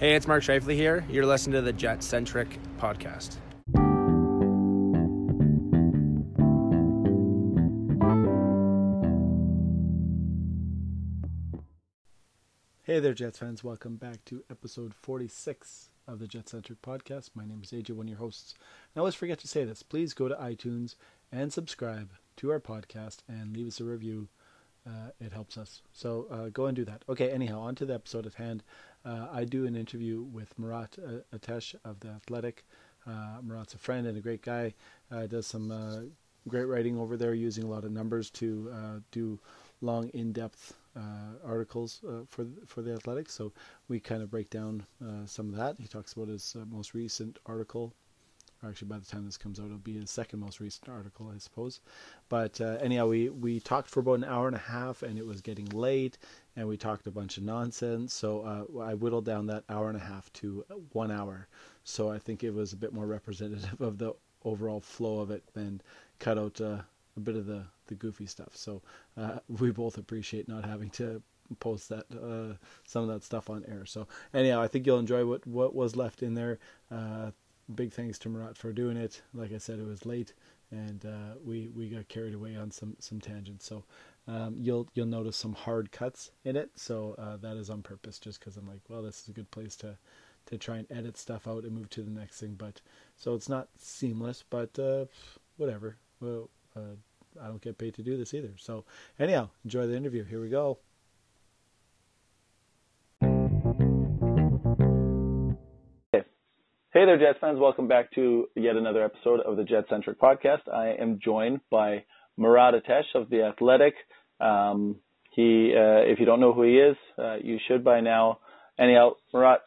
Hey, it's Mark Scheifele here. You're listening to the Jet Centric podcast. Hey there, Jets fans. Welcome back to episode 46 of the Jet Centric podcast. My name is AJ, one of your hosts. And I always forget to say this. Please go to iTunes and subscribe to our podcast and leave us a review. Uh, it helps us. So uh, go and do that. Okay, anyhow, on to the episode at hand. Uh, I do an interview with Murat uh, Ates of The Athletic. Uh, a friend and a great guy. Uh, does some great writing over there using a lot of numbers to do long, in-depth uh, articles uh, for for the Athletic. So we kind of break down uh, some of that. He talks about his uh, most recent article. Actually, by the time this comes out, it'll be his second most recent article, I suppose. But uh, anyhow, we we talked for about an hour and a half, and it was getting late, and we talked a bunch of nonsense. So uh, I whittled down that hour and a half to one hour. So I think it was a bit more representative of the overall flow of it, and cut out a bit of the the goofy stuff. So uh, we both appreciate not having to post that uh, some of that stuff on air. So anyhow, I think you'll enjoy what what was left in there. Big thanks to Murat for doing it. Like I said, it was late and uh, we we got carried away on some some tangents. So um, you'll you'll notice some hard cuts in it. So uh, that is on purpose, just because I'm like, well, this is a good place to to try and edit stuff out and move to the next thing. But so it's not seamless, but uh, whatever. Well, uh, I don't get paid to do this either. So anyhow, enjoy the interview. Here we go. Hey there, Jets fans. Welcome back to yet another episode of the Jet Centric podcast. I am joined by Murat Ates of The Athletic. Um, he, uh, if you don't know who he is, uh, you should by now. Anyhow, Murat,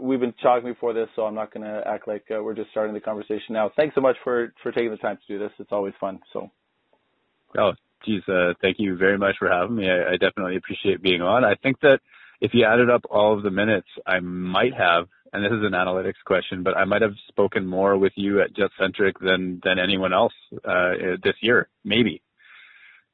we've been talking before this, so I'm not going to act like uh, we're just starting the conversation now. Thanks so much for, for taking the time to do this. It's always fun. So Oh, geez, uh, thank you very much for having me. I, I definitely appreciate being on. I think that if you added up all of the minutes, I might have, and this is an analytics question, but I might have spoken more with you at JetCentric than than anyone else uh, this year, maybe.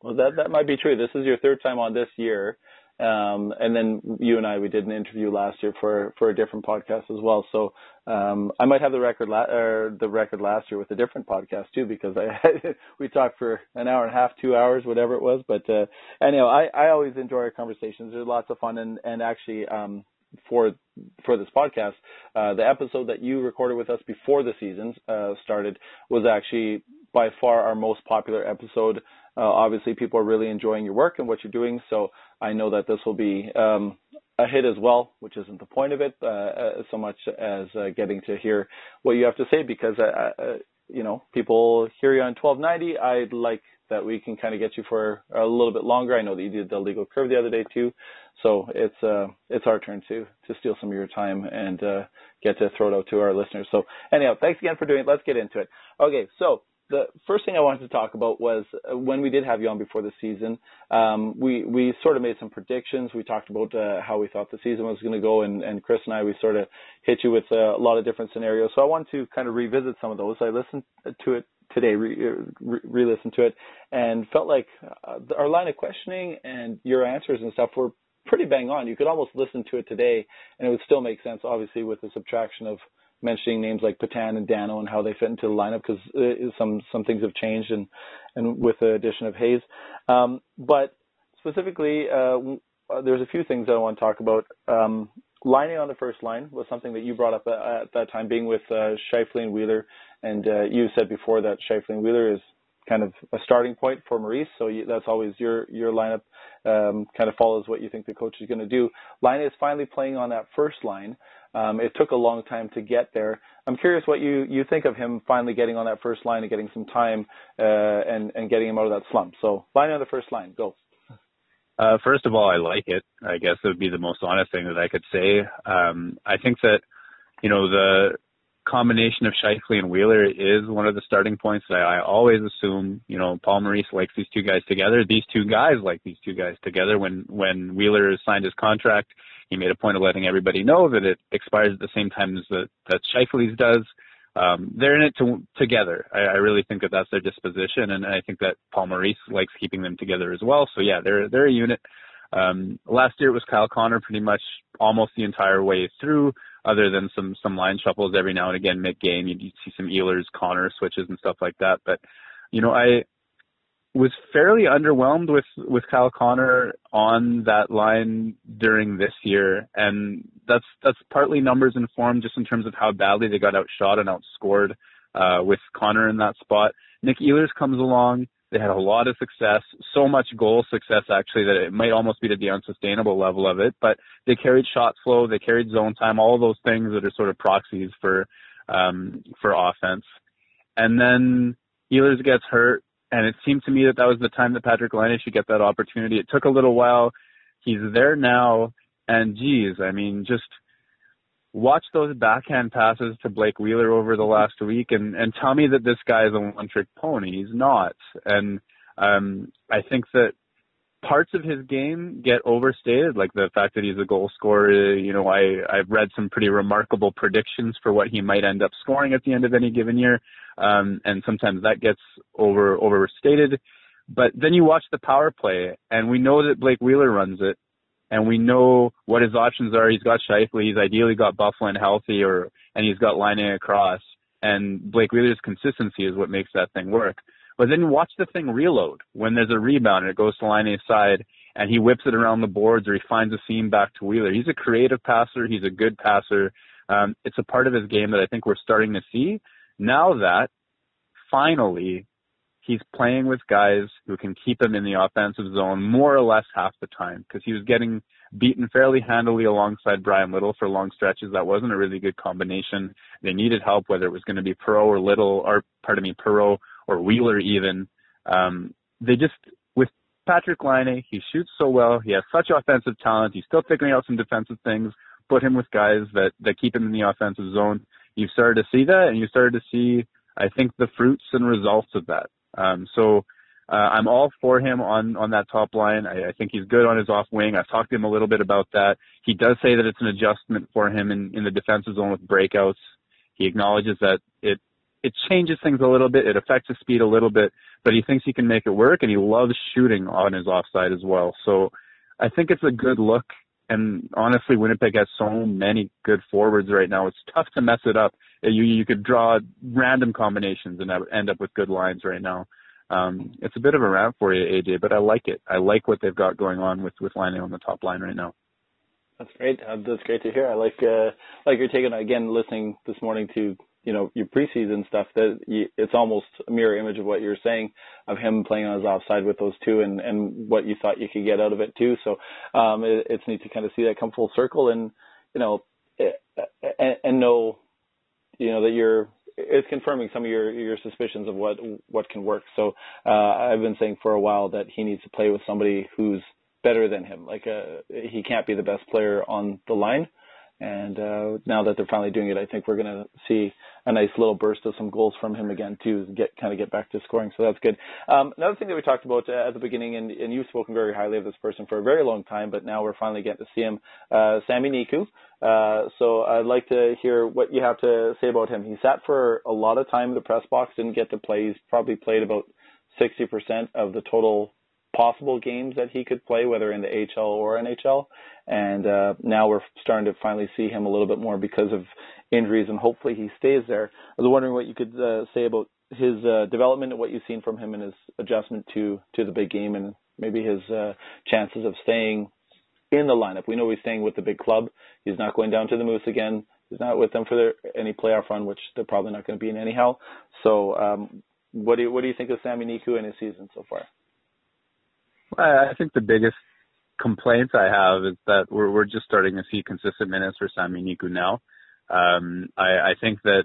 Well, that that might be true. This is your third time on this year. Um, and then you and I, we did an interview last year for, for a different podcast as well. So, um, I might have the record, la- or the record last year with a different podcast too, because I, we talked for an hour and a half, two hours, whatever it was. But, uh, I, I always enjoy our conversations. They're lots of fun and, and actually, um, for for this podcast, uh, the episode that you recorded with us before the season uh, started was actually by far our most popular episode. Uh, obviously, people are really enjoying your work and what you're doing, so I know that this will be um, a hit as well, which isn't the point of it uh, uh so much as uh, getting to hear what you have to say because you know people hear you on 1290. I'd like that we can kind of get you for a little bit longer. I know that you did the Illegal Curve the other day too, so it's uh it's our turn to to steal some of your time and uh, get to throw it out to our listeners. So anyhow, thanks again for doing it. Let's get into it. Okay, so the first thing I wanted to talk about was uh, when we did have you on before the season. Um, we we sort of made some predictions. We talked about uh, how we thought the season was going to go, and, and Chris and I we sort of hit you with uh, a lot of different scenarios. So I want to kind of revisit some of those. I listened to it today, re, re, re-listened to it, and felt like uh, our line of questioning and your answers and stuff were pretty bang on. You could almost listen to it today, and it would still make sense, obviously, with the subtraction of mentioning names like Petan and Dano and how they fit into the lineup because uh, some some things have changed and and with the addition of Hayes. Um, but specifically, uh, there's a few things that I want to talk about. Um, lining on the first line was something that you brought up at, at that time, being with uh, Scheifele and Wheeler, and uh, you said before that Scheifele and Wheeler is kind of a starting point for Maurice. So you, that's always your your lineup um, kind of follows what you think the coach is going to do. Laine is finally playing on that first line. Um, it took a long time to get there. I'm curious what you, you think of him finally getting on that first line and getting some time uh, and and getting him out of that slump. So Laine on the first line, go. Uh, first of all, I like it. I guess it would be the most honest thing that I could say. Um, I think that you know the combination of Scheifele and Wheeler is one of the starting points. I, I always assume, you know, Paul Maurice likes these two guys together. These two guys like these two guys together. When when Wheeler signed his contract, he made a point of letting everybody know that it expires at the same time as the, that Scheifele's does. Um, they're in it to, together. I, I really think that that's their disposition, and I think that Paul Maurice likes keeping them together as well. So yeah, they're they're a unit. Um, last year it was Kyle Connor pretty much almost the entire way through. other than some some line shuffles every now and again mid game. You'd, you'd see some Ehlers, Connor switches and stuff like that. But you know, I was fairly underwhelmed with with Kyle Connor on that line during this year, and that's that's partly numbers informed just in terms of how badly they got outshot and outscored uh, with Connor in that spot. Nick Ehlers comes along. They had a lot of success, so much goal success actually that it might almost be to the unsustainable level of it. But they carried shot flow, they carried zone time, all those things that are sort of proxies for um, for offense. And then Ehlers gets hurt and it seemed to me that that was the time that Patrick Laine should get that opportunity. It took a little while. He's there now, and geez, I mean, just watch those backhand passes to Blake Wheeler over the last week, and and tell me that this guy is a one-trick pony. He's not, and um, I think that parts of his game get overstated, like the fact that he's a goal scorer. You know, I I've read some pretty remarkable predictions for what he might end up scoring at the end of any given year um, and sometimes that gets over overstated. But then you watch the power play, and we know that Blake Wheeler runs it, and we know what his options are. He's got Scheifele, he's ideally got Byfuglien healthy, or and he's got lining across. And Blake Wheeler's consistency is what makes that thing work. But then watch the thing reload when there's a rebound and it goes to Laine's side and he whips it around the boards or he finds a seam back to Wheeler. He's a creative passer. He's a good passer. Um, it's a part of his game that I think we're starting to see. Now that finally he's playing with guys who can keep him in the offensive zone more or less half the time because he was getting beaten fairly handily alongside Bryan Little for long stretches. That wasn't a really good combination. They needed help, whether it was going to be Perreault or Little, or pardon me, Perreault or Wheeler even. Um, they just, with Patrick Laine, he shoots so well. He has such offensive talent. He's still figuring out some defensive things. Put him with guys that, that keep him in the offensive zone you've started to see that, and you started to see, I think, the fruits and results of that. Um, so uh, I'm all for him on on that top line. I, I think he's good on his off wing. I've talked to him a little bit about that. He does say that it's an adjustment for him in, in the defensive zone with breakouts. He acknowledges that it it changes things a little bit. It affects his speed a little bit, but he thinks he can make it work, and he loves shooting on his offside as well. So I think it's a good look and honestly, Winnipeg has so many good forwards right now. It's tough to mess it up. You you could draw random combinations and end up with good lines right now. Um, it's a bit of a ramp for you, AJ, but I like it. I like what they've got going on with with Laine on the top line right now. That's great. Uh, that's great to hear. I like uh, like you're taking again listening this morning to you know your preseason stuff that you, it's almost a mirror image of what you're saying of him playing on his offside with those two and and what you thought you could get out of it too. So um, it, it's neat to kind of see that come full circle and you know and, and know you know that you're it's confirming some of your your suspicions of what what can work. So uh, I've been saying for a while that he needs to play with somebody who's better than him. Like uh, he can't be the best player on the line. And uh, now that they're finally doing it, I think we're going to see a nice little burst of some goals from him again too, get kind of get back to scoring. So that's good. Um, another thing that we talked about uh, at the beginning, and, and, you've spoken very highly of this person for a very long time, but now we're finally getting to see him, uh, Sami Niku. Uh, so I'd like to hear what you have to say about him. He sat for a lot of time in the press box, didn't get to play. He's probably played about 60% of the total possible games that he could play, whether in the AHL or NHL. And uh, now we're starting to finally see him a little bit more because of injuries, and hopefully he stays there. I was wondering what you could uh, say about his uh, development and what you've seen from him and his adjustment to to the big game, and maybe his uh, chances of staying in the lineup. We know he's staying with the big club. He's not going down to the Moose again. He's not with them for their, any playoff run, which they're probably not going to be in anyhow. So, um, what do you, what do you think of Sami Niku and his season so far? I think the biggest complaints I have is that we're we're just starting to see consistent minutes for Sami Niku. Um, I, I think that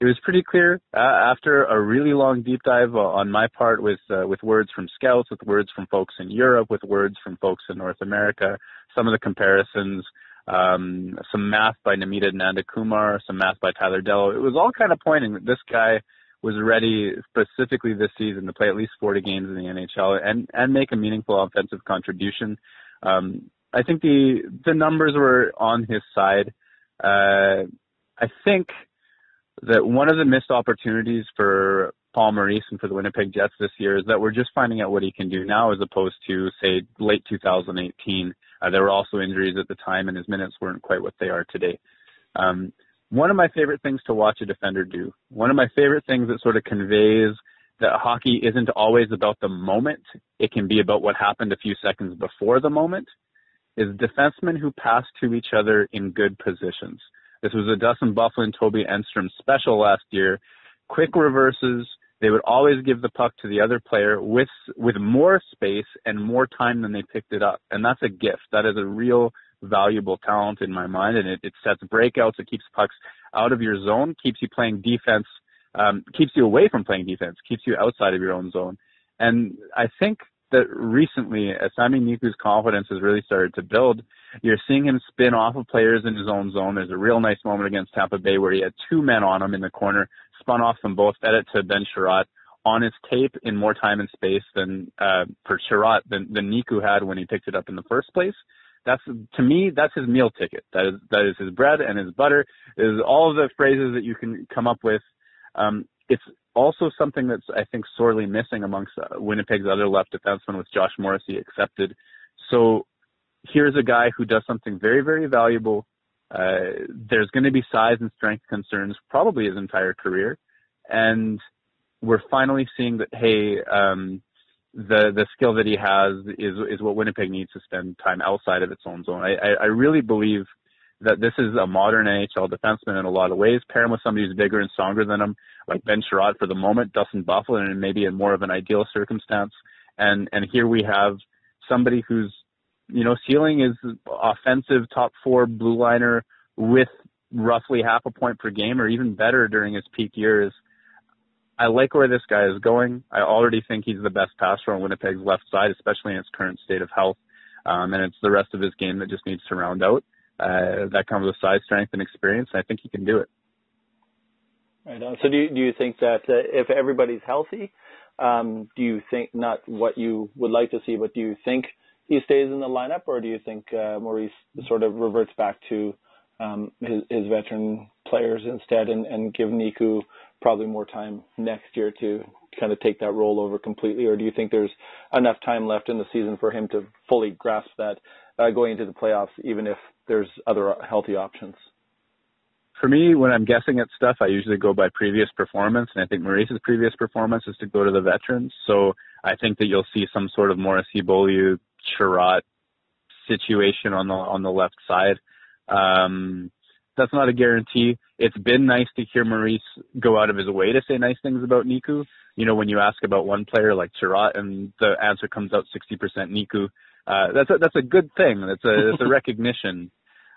it was pretty clear uh, after a really long deep dive on my part with uh, with words from scouts, with words from folks in Europe, with words from folks in North America, some of the comparisons, um, some math by Namita Nandakumar, some math by Tyler Dellow. It was all kind of pointing that this guy was ready specifically this season to play at least 40 games in the NHL and and make a meaningful offensive contribution. Um, I think the the numbers were on his side. Uh, I think that one of the missed opportunities for Paul Maurice and for the Winnipeg Jets this year is that we're just finding out what he can do now as opposed to say late 2018. Uh, there were also injuries at the time and his minutes weren't quite what they are today. Um, one of my favorite things to watch a defender do, one of my favorite things that sort of conveys that hockey isn't always about the moment. It can be about what happened a few seconds before the moment is defensemen who pass to each other in good positions. This was a Dustin Byfuglien Toby Enstrom special last year. Quick reverses. They would always give the puck to the other player with with more space and more time than they picked it up. And that's a gift. That is a real valuable talent in my mind. And it, it sets breakouts. It keeps pucks out of your zone, keeps you playing defense, um, keeps you away from playing defense, keeps you outside of your own zone. And I think that recently, as Sami Niku's confidence has really started to build, you're seeing him spin off of players in his own zone. There's a real nice moment against Tampa Bay where he had two men on him in the corner, spun off them both, fed it to Ben Chiarot on his tape in more time and space than uh, for Chiarot than, than Niku had when he picked it up in the first place. That's to me, that's his meal ticket. That is that is his bread and his butter. Is all of the phrases that you can come up with. Um, it's also something that's I think sorely missing amongst uh, Winnipeg's other left defensemen with Josh Morrissey accepted. So here's a guy who does something very very valuable. Uh, there's going to be size and strength concerns probably his entire career, and we're finally seeing that hey, um, the the skill that he has is is what Winnipeg needs to spend time outside of its own zone. I, I, I really believe that this is a modern NHL defenseman in a lot of ways. Pair him with somebody who's bigger and stronger than him, like Ben Chiarot for the moment, Dustin Byfuglien, and maybe in more of an ideal circumstance. And and here we have somebody who's you know ceiling is offensive top four blue liner with roughly half a point per game, or even better during his peak years. I like where this guy is going. I already think he's the best passer on Winnipeg's left side, especially in its current state of health. Um, and it's the rest of his game that just needs to round out uh, that comes with size, strength, and experience. And I think he can do it. Right. So do you, do you think that uh, if everybody's healthy, um, do you think not what you would like to see, but do you think he stays in the lineup, or do you think uh, Maurice sort of reverts back to um, his, his veteran players instead, and, and give Niku probably more time next year to kind of take that role over completely, or do you think there's enough time left in the season for him to fully grasp that uh, going into the playoffs, even if there's other healthy options? For me, when I'm guessing at stuff, I usually go by previous performance, and I think Maurice's previous performance is to go to the veterans. So I think that you'll see some sort of Morrissey Beaulieu Chiarot situation on the on the left side. Um, that's not a guarantee. It's been nice to hear Maurice go out of his way to say nice things about Niku. You know, when you ask about one player like Chiarot and the answer comes out 60% Niku, uh, that's a, that's a good thing. That's a, that's a recognition.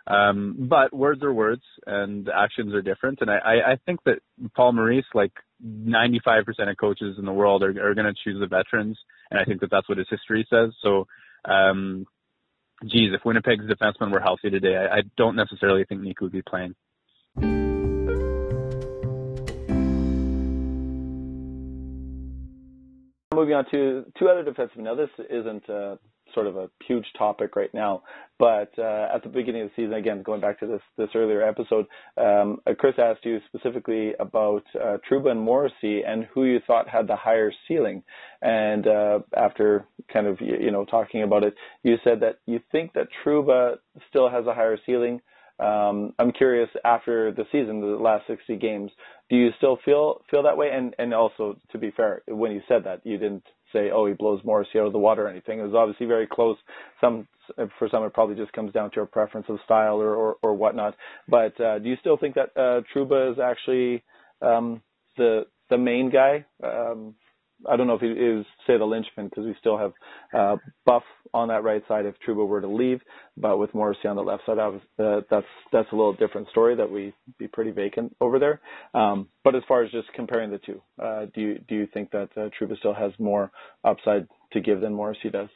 Um, but words are words and actions are different. And I, I, I think that Paul Maurice, like 95% of coaches in the world are, are going to choose the veterans. And I think that that's what his history says. So, um, geez, if Winnipeg's defensemen were healthy today, I, I don't necessarily think Niku would be playing. Moving on to two other defensemen. Now, this isn't uh, sort of a huge topic right now. But uh, at the beginning of the season, again, going back to this this earlier episode, um, uh, Chris asked you specifically about uh, Trouba and Morrissey and who you thought had the higher ceiling. And uh, after kind of you know talking about it, you said that you think that Trouba still has a higher ceiling. Um, I'm curious after the season, the last 60 games, do you still feel feel that way? And and also to be fair, when you said that, you didn't say, oh, he blows Morrissey out of the water or anything. It was obviously very close. Some for some, it probably just comes down to a preference of style or or, or whatnot. But uh, do you still think that uh, Trouba is actually um, the the main guy? Um, I don't know if he is say the linchpin because we still have uh, Buff on that right side if Trouba were to leave, but with Morrissey on the left side, uh, that's that's a little different story that we'd be pretty vacant over there. Um, but as far as just comparing the two, uh, do you do you think that uh, Trouba still has more upside to give than Morrissey does?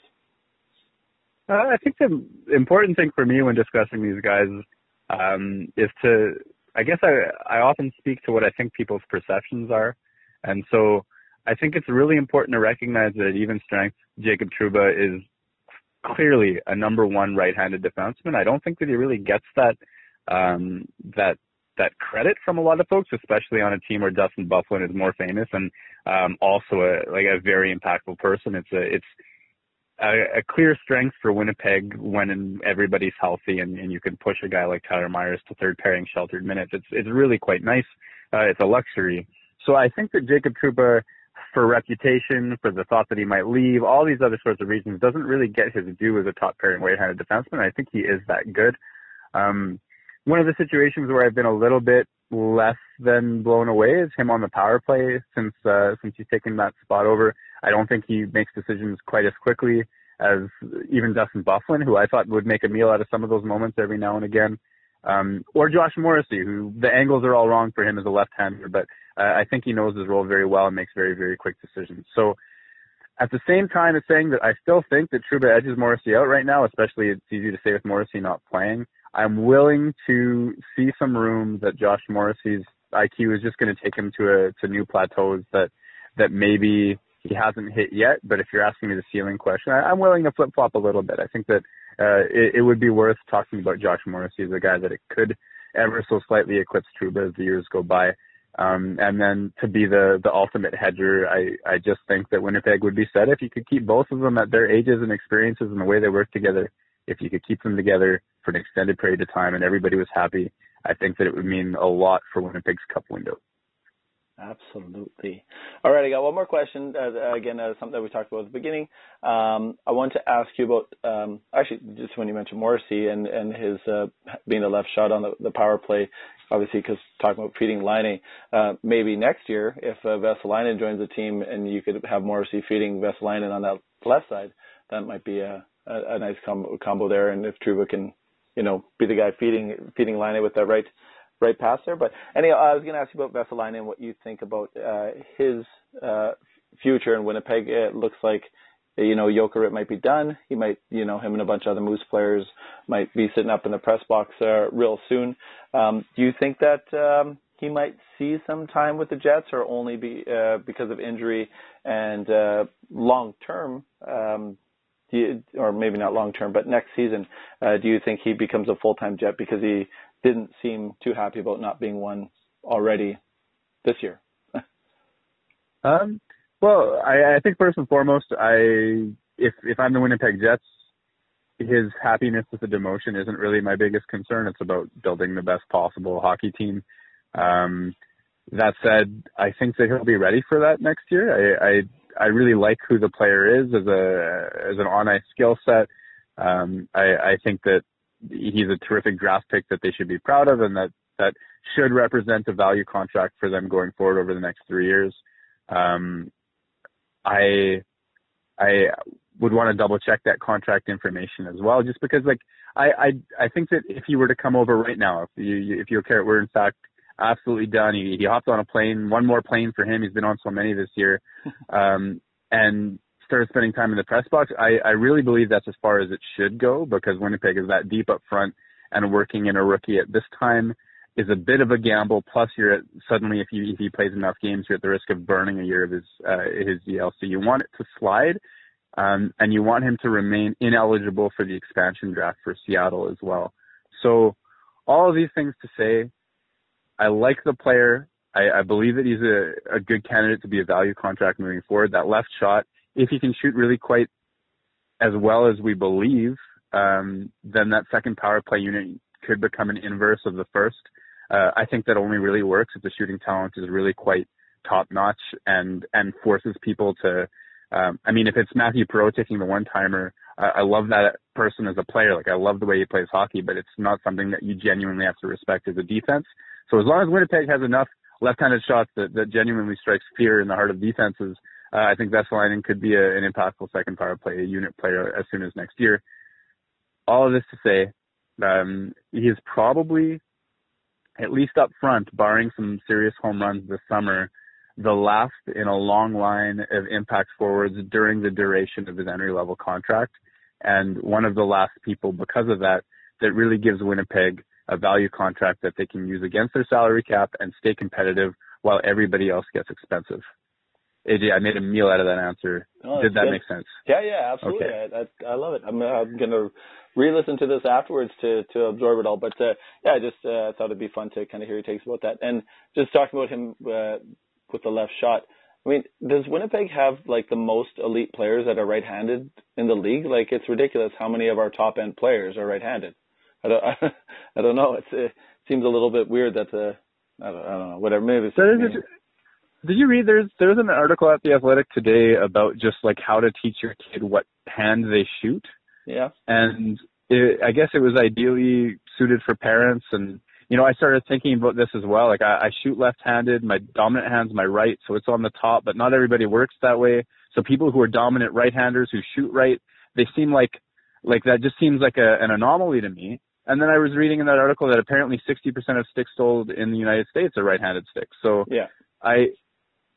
Uh, I think the important thing for me when discussing these guys um, is to, I guess I I often speak to what I think people's perceptions are, and so I think it's really important to recognize that at even strength, Jacob Trouba is clearly a number one right-handed defenseman. I don't think that he really gets that um, that that credit from a lot of folks, especially on a team where Dustin Byfuglien is more famous and um, also a like a very impactful person. It's a it's a, a clear strength for Winnipeg when everybody's healthy and, and you can push a guy like Tyler Myers to third pairing sheltered minutes. It's it's really quite nice. Uh, it's a luxury. So I think that Jacob Trouba, for reputation, for the thought that he might leave, all these other sorts of reasons, doesn't really get his due as a top pairing right-handed defenseman. I think he is that good. Um, one of the situations where I've been a little bit less than blown away is him on the power play since uh, since he's taken that spot over. I don't think he makes decisions quite as quickly as even Dustin Byfuglien, who I thought would make a meal out of some of those moments every now and again, um, or Josh Morrissey, who the angles are all wrong for him as a left-hander, but uh, I think he knows his role very well and makes very very quick decisions. So. At the same time as saying that I still think that Trouba edges Morrissey out right now, especially it's easy to say with Morrissey not playing. I'm willing to see some room that Josh Morrissey's IQ is just going to take him to a to new plateaus that that maybe he hasn't hit yet. But if you're asking me the ceiling question, I, I'm willing to flip flop a little bit. I think that uh, it, it would be worth talking about Josh Morrissey as a guy that it could ever so slightly eclipse Trouba as the years go by. Um, and then to be the the ultimate hedger, I I just think that Winnipeg would be set if you could keep both of them at their ages and experiences and the way they work together if you could keep them together for an extended period of time and everybody was happy, I think that it would mean a lot for Winnipeg's cup window. Absolutely. All right, I got one more question. Uh, again, uh, something that we talked about at the beginning. Um, I want to ask you about um, actually just when you mentioned Morrissey and and his uh, being the left shot on the, the power play. Obviously, because talking about feeding Laine, uh, maybe next year if uh, Vesalainen joins the team and you could have Morrissey feeding Vesalainen on that left side, that might be a a, a nice combo, combo there. And if Trouba can, you know, be the guy feeding feeding Laine with that right right pass there. But anyhow, I was going to ask you about Vesalainen and what you think about uh, his uh, future in Winnipeg. It looks like you know Jokerit might be done. He might, you know, him and a bunch of other Moose players might be sitting up in the press box uh, real soon. Um, do you think that um, he might see some time with the Jets, or only be uh, because of injury and uh, long term? Um, you, or maybe not long term, but next season, uh, do you think he becomes a full time Jet because he didn't seem too happy about not being one already this year? um, well, I, I think first and foremost, I if if I'm the Winnipeg Jets, his happiness with the demotion isn't really my biggest concern. It's about building the best possible hockey team. Um, that said, I think that he'll be ready for that next year. I, I I really like who the player is as a as an on ice skill set. Um, I, I think that he's a terrific draft pick that they should be proud of, and that that should represent a value contract for them going forward over the next three years. Um, I I would want to double check that contract information as well, just because like I I I think that if he were to come over right now, if you if Jokerit were in fact absolutely done. He, he hopped on a plane, one more plane for him. He's been on so many this year, um, and started spending time in the press box. I, I really believe that's as far as it should go because Winnipeg is that deep up front, and working in a rookie at this time is a bit of a gamble. Plus, you're at, suddenly if you if he plays enough games, you're at the risk of burning a year of his uh, his DL. So you want it to slide. Um, and you want him to remain ineligible for the expansion draft for Seattle as well. So all of these things to say, I like the player. I, I believe that he's a, a good candidate to be a value contract moving forward. That left shot, if he can shoot really quite as well as we believe, um, then that second power play unit could become an inverse of the first. Uh, I think that only really works if the shooting talent is really quite top notch and and forces people to. Um, I mean, if it's Matthew Perreault taking the one timer, I, I love that person as a player. Like I love the way he plays hockey, but it's not something that you genuinely have to respect as a defense. So as long as Winnipeg has enough left-handed shots that, that genuinely strikes fear in the heart of defenses, uh, I think Vesalainen could be a, an impactful second power play unit player as soon as next year. All of this to say, um, he is probably, at least up front, barring some serious home runs this summer, the last in a long line of impact forwards during the duration of his entry level contract. And one of the last people because of that that really gives Winnipeg a value contract that they can use against their salary cap and stay competitive while everybody else gets expensive. AJ, I made a meal out of that answer. Oh, Did that good. make sense? Yeah, yeah, absolutely. Okay. I, I, I love it. I'm, I'm going to re-listen to this afterwards to to absorb it all. But uh, yeah, I just uh, I thought it'd be fun to kind of hear your takes about that. And just talking about him uh, with the left shot. I mean, does Winnipeg have like the most elite players that are right-handed in the league? Like, it's ridiculous how many of our top-end players are right-handed. I don't, I don't know. It's, it seems a little bit weird that the, I don't, I don't know, whatever. Maybe it's did, did you read? There's there's an article at the Athletic today about just like how to teach your kid what hand they shoot. Yeah. And it, I guess it was ideally suited for parents and you know, I started thinking about this as well. Like I, I shoot left-handed, my dominant hand's my right, so it's on the top, but not everybody works that way. So people who are dominant right-handers who shoot right, they seem like, like that just seems like a, an anomaly to me. And then I was reading in that article that apparently 60% of sticks sold in the United States are right-handed sticks. So yeah, I,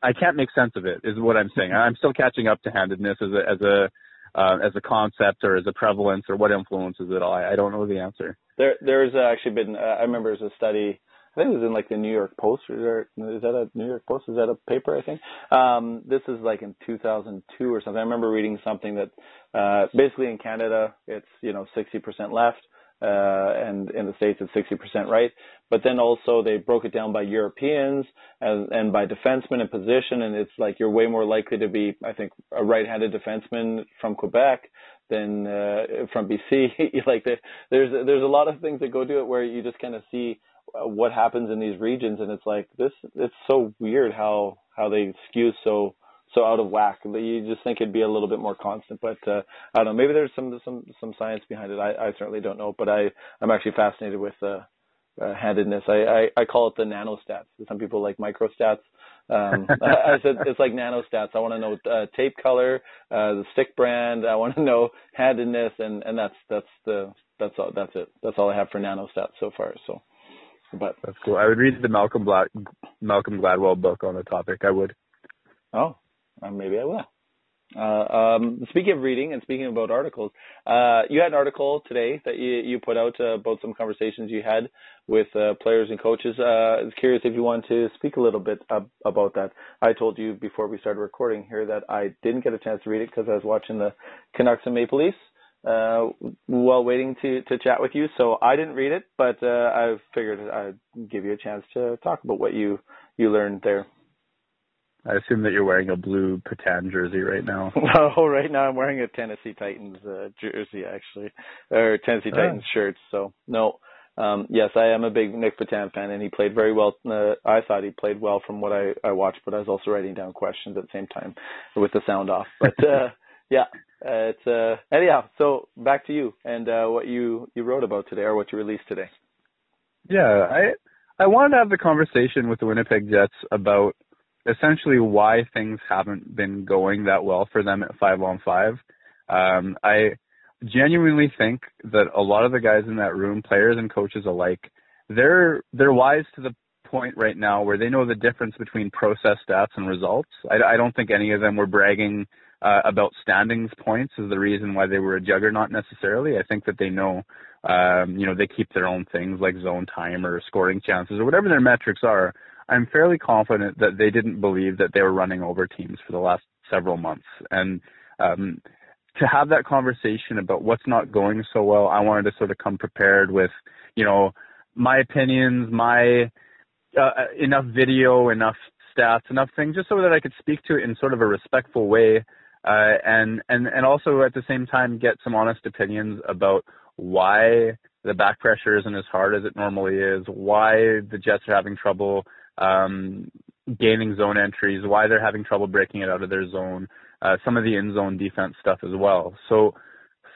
I can't make sense of it is what I'm saying. I'm still catching up to handedness as a, as a, uh, as a concept or as a prevalence or what influences it all. I, I don't know the answer. There, there's actually been. Uh, I remember there's a study. I think it was in like the New York Post. Or is that a New York Post? Is that a paper? I think. Um, this is like in 2002 or something. I remember reading something that uh, basically in Canada it's you know 60% left, and in the states it's 60% right. But then also they broke it down by Europeans and, and by defenseman and position, and it's like you're way more likely to be, I think, a right-handed defenseman from Quebec than uh, from BC. like the, there's there's a lot of things that go to it where you just kind of see uh, what happens in these regions, and it's like this. It's so weird how how they skew so so out of whack. You just think it'd be a little bit more constant, but uh, I don't know. Maybe there's some some some science behind it. I, I certainly don't know, but I I'm actually fascinated with uh, uh, handedness. I, I I call it the nanostats. Some people like microstats. Um, I said it's like nanostats. I want to know uh, tape color, uh, the stick brand. I want to know handedness, and and that's that's the that's all that's it. That's all I have for nanostats so far. So, but that's cool. I would read the Malcolm Glad Malcolm Gladwell book on the topic. I would. Oh, uh, maybe I will. Uh, um, speaking of reading and speaking about articles, uh, you had an article today that you, you put out uh, about some conversations you had with uh, players and coaches. Uh, I was curious if you want to speak a little bit ab- about that. I told you before we started recording here that I didn't get a chance to read it because I was watching the Canucks and Maple Leafs uh, while waiting to, to chat with you. So I didn't read it, but uh, I figured I'd give you a chance to talk about what you, you learned there. I assume that you're wearing a blue Petan jersey right now. oh, right now I'm wearing a Tennessee Titans uh, jersey actually, or Tennessee oh. Titans shirt. So no, um, yes, I am a big Nick Petan fan, and he played very well. Uh, I thought he played well from what I, I watched, but I was also writing down questions at the same time with the sound off. But uh, yeah, uh, it's uh, anyhow. So back to you and uh, what you you wrote about today, or what you released today. Yeah, I I wanted to have the conversation with the Winnipeg Jets about essentially why things haven't been going that well for them at five on five. Um, I genuinely think that a lot of the guys in that room, players and coaches alike, they're they're wise to the point right now where they know the difference between process stats and results. I, I don't think any of them were bragging uh, about standings points as the reason why they were a juggernaut necessarily. I think that they know, um, you know, they keep their own things like zone time or scoring chances or whatever their metrics are. I'm fairly confident that they didn't believe that they were running over teams for the last several months. And um, to have that conversation about what's not going so well, I wanted to sort of come prepared with, you know, my opinions, my uh, enough video, enough stats, enough things, just so that I could speak to it in sort of a respectful way, uh, and and and also at the same time get some honest opinions about why the back pressure isn't as hard as it normally is, why the Jets are having trouble um, gaining zone entries, why they're having trouble breaking it out of their zone, uh, some of the in zone defense stuff as well. So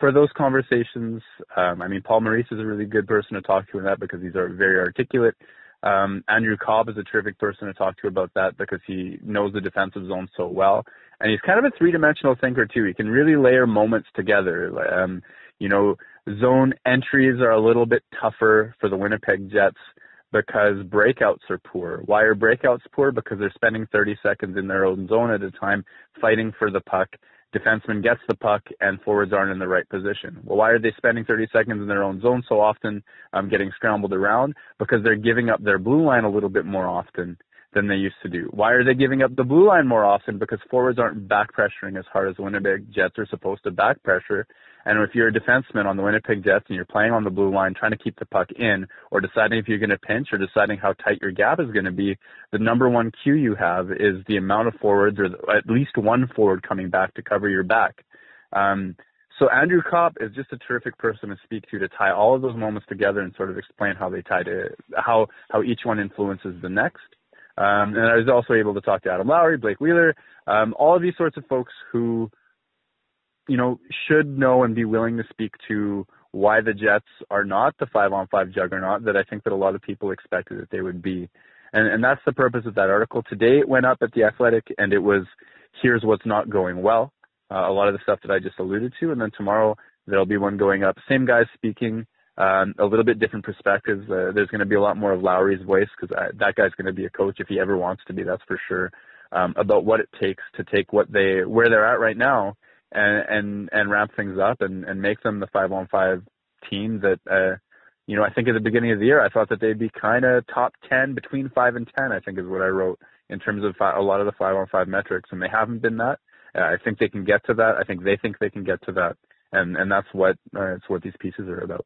for those conversations, um, I mean, Paul Maurice is a really good person to talk to in that because he's very articulate. Um, Andrew Copp is a terrific person to talk to about that because he knows the defensive zone so well. And he's kind of a three dimensional thinker too. He can really layer moments together. Um, you know, zone entries are a little bit tougher for the Winnipeg Jets because breakouts are poor. Why are breakouts poor? Because they're spending 30 seconds in their own zone at a time fighting for the puck. Defenseman gets the puck and forwards aren't in the right position. Well, why are they spending 30 seconds in their own zone so often, um, getting scrambled around? Because they're giving up their blue line a little bit more often than they used to do. Why are they giving up the blue line more often? Because forwards aren't back pressuring as hard as the Winnipeg Jets are supposed to back pressure. And if you're a defenseman on the Winnipeg Jets and you're playing on the blue line, trying to keep the puck in, or deciding if you're going to pinch, or deciding how tight your gap is going to be, the number one cue you have is the amount of forwards, or at least one forward coming back to cover your back. Um, so Andrew Copp is just a terrific person to speak to to tie all of those moments together and sort of explain how they tie to how how each one influences the next. Um, and I was also able to talk to Adam Lowry, Blake Wheeler, um, all of these sorts of folks who, you know, should know and be willing to speak to why the Jets are not the five-on-five juggernaut that I think that a lot of people expected that they would be. And, and that's the purpose of that article. Today it went up at the Athletic, and it was here's what's not going well. Uh, a lot of the stuff that I just alluded to, and then tomorrow there'll be one going up. Same guys speaking um, a little bit different perspectives. Uh, there's going to be a lot more of Lowry's voice because that guy's going to be a coach if he ever wants to be. That's for sure. Um, about what it takes to take what they where they're at right now and and and ramp things up and and make them the five on five team that uh you know I think at the beginning of the year I thought that they'd be kind of top ten between five and ten I think is what I wrote in terms of a lot of the five on five metrics and they haven't been that. Uh, I think they can get to that. I think they think they can get to that and and that's what uh, it's what these pieces are about.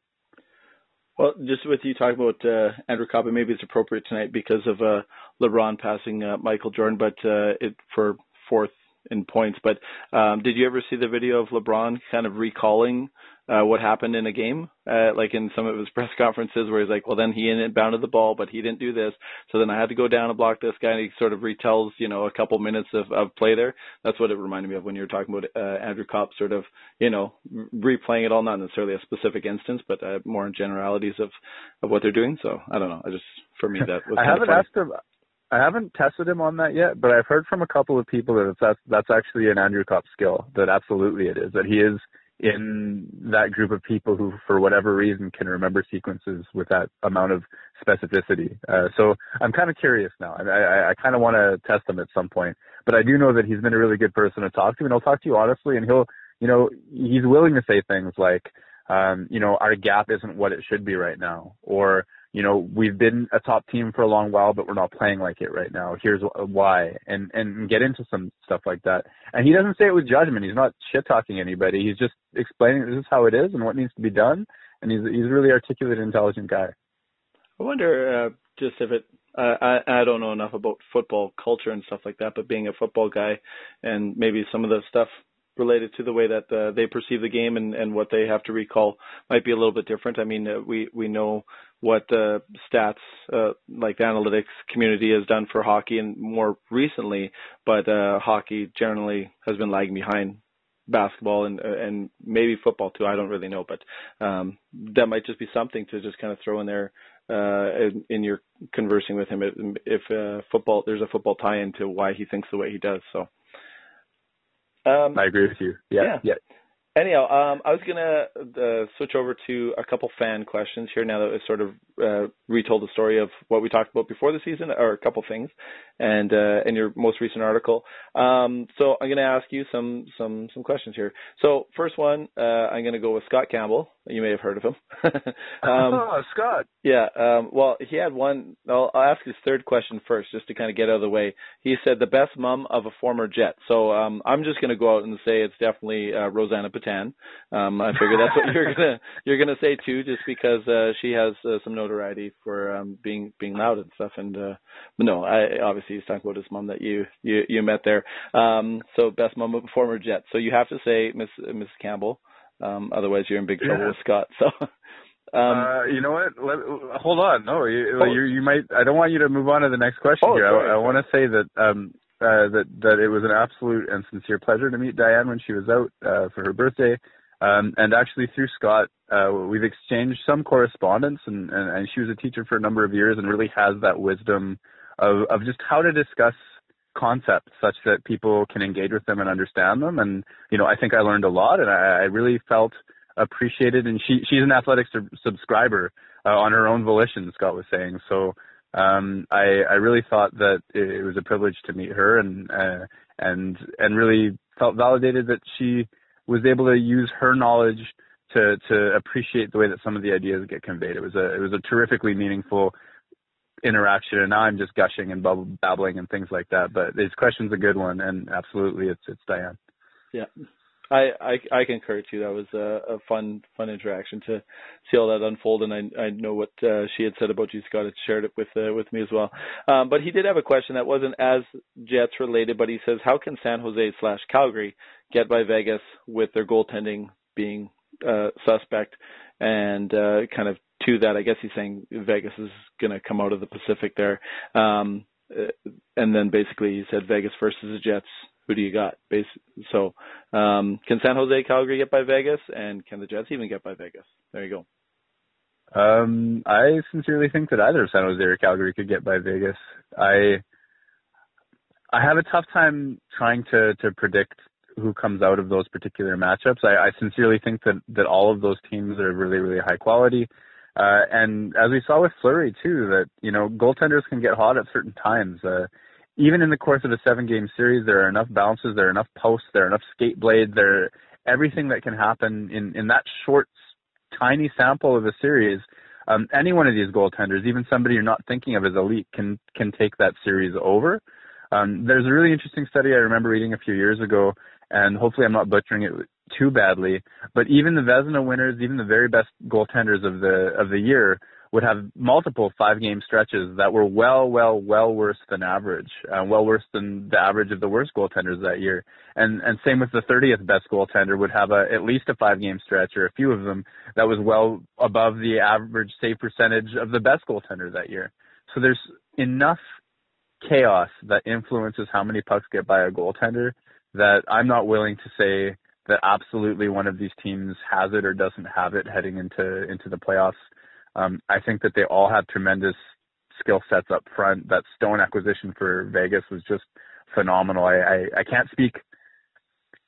Well, just with you talking about uh, Andrew Copp, maybe it's appropriate tonight because of uh, LeBron passing uh, Michael Jordan, but uh, it for fourth in points. But um, did you ever see the video of LeBron kind of recalling uh, what happened in a game, uh, like in some of his press conferences, where he's like, "Well, then he inbounded the ball, but he didn't do this, so then I had to go down and block this guy." And he sort of retells, you know, a couple minutes of, of play there. That's what it reminded me of when you were talking about uh, Andrew Copp, sort of, you know, replaying it all, not necessarily a specific instance, but uh, more in generalities of of what they're doing. So I don't know. I just for me that was. I haven't asked him. I haven't tested him on that yet, but I've heard from a couple of people that that's that's actually an Andrew Copp skill. That absolutely it is. That he is in that group of people who, for whatever reason, can remember sequences with that amount of specificity. Uh, so I'm kind of curious now. I, I, I kind of want to test him at some point, but I do know that he's been a really good person to talk to, and he'll talk to you honestly, and he'll, you know, he's willing to say things like, um, you know, our gap isn't what it should be right now, or you know, we've been a top team for a long while, but we're not playing like it right now. Here's why, and and get into some stuff like that. And he doesn't say it with judgment. He's not shit talking anybody. He's just explaining this is how it is and what needs to be done. And he's he's a really articulate, intelligent guy. I wonder uh, just if it. Uh, I I don't know enough about football culture and stuff like that, but being a football guy, and maybe some of the stuff related to the way that uh, they perceive the game and, and what they have to recall might be a little bit different. I mean, uh, we we know what the stats uh, like the analytics community has done for hockey and more recently, but uh, hockey generally has been lagging behind basketball and and maybe football too. I don't really know, but um, that might just be something to just kind of throw in there uh, in, in your conversing with him if, if uh, football there's a football tie-in to why he thinks the way he does. So. Um, I agree with you. Yeah, yeah. yeah. Anyhow, um, I was gonna uh, switch over to a couple fan questions here now that we sort of uh, retold the story of what we talked about before the season, or a couple things, and uh, in your most recent article. Um, so I'm gonna ask you some some some questions here. So first one, uh, I'm gonna go with Scott Campbell. You may have heard of him. um, oh, Scott. Yeah. Um, well, he had one. I'll, I'll, ask his third question first, just to kind of get out of the way. He said the best mom of a former Jet. So um, I'm just going to go out and say it's definitely uh, Rosanna Petan. Um, I figure that's what you're gonna you're gonna say too, just because uh, she has uh, some notoriety for um, being being loud and stuff. And uh, no, I obviously he's talking about his mom that you you you met there. Um, so best mom of former Jet. So you have to say Miss Miss Campbell. Um, otherwise, you're in big trouble yeah. with Scott. So. Um, uh, you know what? Let, hold on. No, you, oh. you, you might. I don't want you to move on to the next question oh, here. Sorry, I, I want to say that um, uh, that that it was an absolute and sincere pleasure to meet Diane when she was out uh, for her birthday. Um, and actually, through Scott, uh, we've exchanged some correspondence, and, and, and she was a teacher for a number of years, and really has that wisdom of of just how to discuss concepts such that people can engage with them and understand them. And you know, I think I learned a lot, and I, I really felt appreciated. And she she's an athletic sub- subscriber uh, on her own volition. Scott was saying so. Um, I I really thought that it was a privilege to meet her, and uh, and and really felt validated that she was able to use her knowledge to to appreciate the way that some of the ideas get conveyed. It was a it was a terrifically meaningful interaction, and now I'm just gushing and babbling and things like that. But this question's a good one, and absolutely, it's it's Diane. Yeah, I I, I concur too. That was a, a fun fun interaction to see all that unfold, and I I know what uh, she had said about you, Scott. Had shared it with uh, with me as well. Um, but he did have a question that wasn't as Jets related, but he says, how can San Jose slash Calgary get by Vegas with their goaltending being uh, suspect? And uh, kind of to that, I guess he's saying Vegas is going to come out of the Pacific there. Um, uh, and then basically he said Vegas versus the Jets. Who do you got? Base, so um, can San Jose, Calgary get by Vegas, and can the Jets even get by Vegas? There you go. Um, I sincerely think that either San Jose or Calgary could get by Vegas. I I have a tough time trying to to predict who comes out of those particular matchups. I, I sincerely think that that all of those teams are really really high quality. Uh, and as we saw with Fleury too, that you know goaltenders can get hot at certain times. Uh, even in the course of a seven-game series, there are enough bounces, there are enough posts, there are enough skate blades, there everything that can happen in in that short, tiny sample of a series. Um, any one of these goaltenders, even somebody you're not thinking of as elite, can can take that series over. Um, there's a really interesting study I remember reading a few years ago, and hopefully I'm not butchering it too badly. But even the Vezina winners, even the very best goaltenders of the of the year, would have multiple five game stretches that were well, well, well worse than average, uh, well worse than the average of the worst goaltenders that year. And and same with the 30th best goaltender would have a, at least a five game stretch or a few of them that was well above the average save percentage of the best goaltender that year. So there's enough chaos that influences how many pucks get by a goaltender that I'm not willing to say that absolutely one of these teams has it or doesn't have it heading into into the playoffs. Um, I think that they all have tremendous skill sets up front. That Stone acquisition for Vegas was just phenomenal. I, I, I can't speak.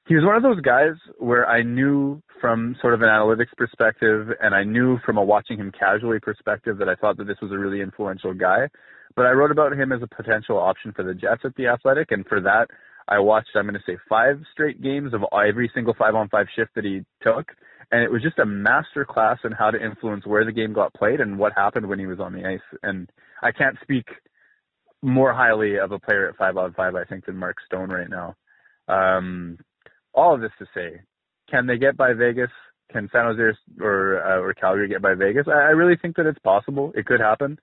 He was one of those guys where I knew from sort of an analytics perspective and I knew from a watching him casually perspective that I thought that this was a really influential guy. But I wrote about him as a potential option for the Jets at the Athletic, and for that, I watched, I'm going to say, five straight games of every single five on five shift that he took. And it was just a master class in how to influence where the game got played and what happened when he was on the ice. And I can't speak more highly of a player at five on five, I think, than Mark Stone right now. Um, all of this to say, can they get by Vegas? Can San Jose or uh, or Calgary get by Vegas? I, I really think that it's possible. It could happen.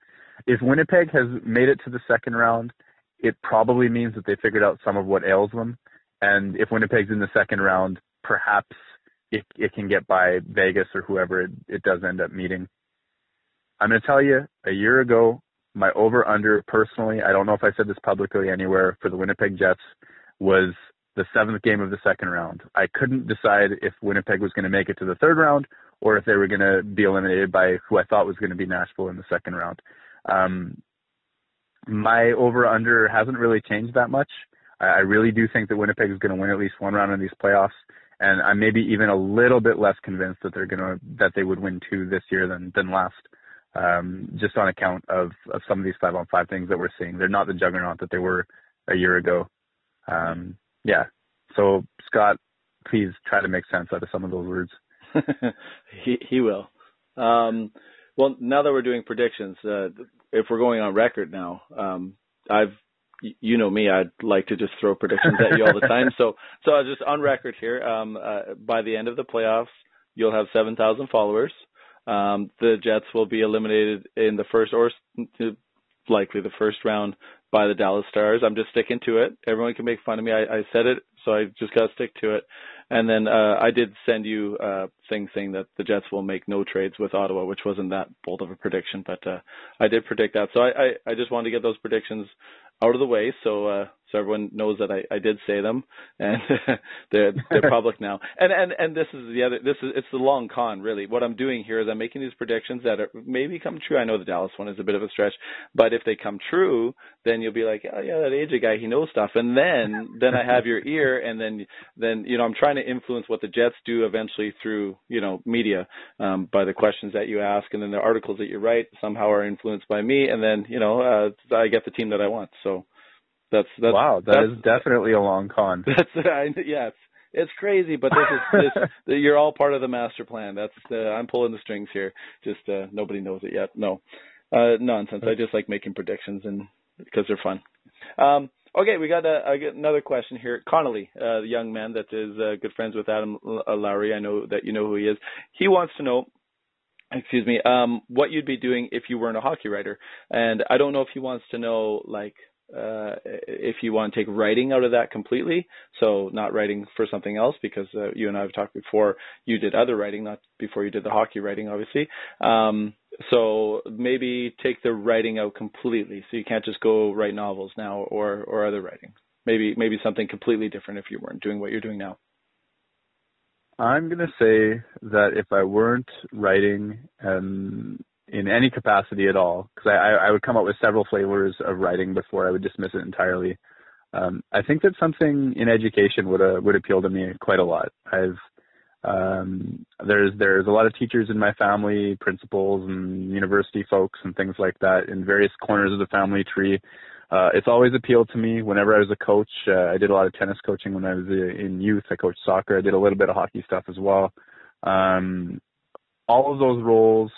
If Winnipeg has made it to the second round it probably means that they figured out some of what ails them. And if Winnipeg's in the second round, perhaps it, it can get by Vegas or whoever it, it does end up meeting. I'm going to tell you, a year ago, my over under personally, I don't know if I said this publicly anywhere for the Winnipeg Jets, was the seventh game of the second round. I couldn't decide if Winnipeg was going to make it to the third round or if they were going to be eliminated by who I thought was going to be Nashville in the second round. Um, my over under hasn't really changed that much. I, I really do think that Winnipeg is going to win at least one round in these playoffs, and I'm maybe even a little bit less convinced that they're going to that they would win two this year than than last. Um, just on account of, of some of these five on five things that we're seeing. They're not the juggernaut that they were a year ago. Um, yeah. So Scott, please try to make sense out of some of those words. he he will. Um, well, now that we're doing predictions, uh, if we're going on record now, um, I've you know me, I'd like to just throw predictions at you all the time. So so I'll just on record here. Um, uh, by the end of the playoffs, you'll have 7,000 followers. Um, the Jets will be eliminated in the first or likely the first round by the Dallas Stars. I'm just sticking to it. Everyone can make fun of me. I, I said it, so I just got to stick to it. And then uh, I did send you uh, things saying that the Jets will make no trades with Ottawa, which wasn't that bold of a prediction, but uh, I did predict that. So I, I, I just wanted to get those predictions out of the way so uh, so everyone knows that I, I did say them and they're they're public now. And and and this is the other this is it's the long con really. What I'm doing here is I'm making these predictions that are maybe come true. I know the Dallas one is a bit of a stretch, but if they come true, then you'll be like, oh yeah, that AJ guy he knows stuff. And then then I have your ear, and then then you know I'm trying to influence what the Jets do eventually through you know media um, by the questions that you ask, and then the articles that you write somehow are influenced by me, and then you know uh, I get the team that I want. So. That's, that's wow. That that's, is definitely a long con. That's I, yeah. It's, it's crazy, but this is this. you're all part of the master plan. That's uh, I'm pulling the strings here. Just uh, nobody knows it yet. No. Uh, nonsense. I just like making predictions and because they're fun. Um, okay, we got, a, I got another question here. Connolly, uh, the young man that is uh, good friends with Adam uh, Lowry. I know that you know who he is. He wants to know excuse me, um, what you'd be doing if you weren't a hockey writer. And I don't know if he wants to know like uh, if you want to take writing out of that completely, so not writing for something else, because uh, you and I have talked before, you did other writing, not before you did the hockey writing, obviously. Um, so maybe take the writing out completely, so you can't just go write novels now or or other writing. Maybe maybe something completely different if you weren't doing what you're doing now. I'm gonna say that if I weren't writing um, in any capacity at all, because I, I would come up with several flavors of writing before I would dismiss it entirely. Um, I think that something in education would uh, would appeal to me quite a lot. I've um, there's there's a lot of teachers in my family, principals and university folks and things like that in various corners of the family tree. Uh, it's always appealed to me. Whenever I was a coach, uh, I did a lot of tennis coaching when I was uh, in youth. I coached soccer. I did a little bit of hockey stuff as well. Um, all of those roles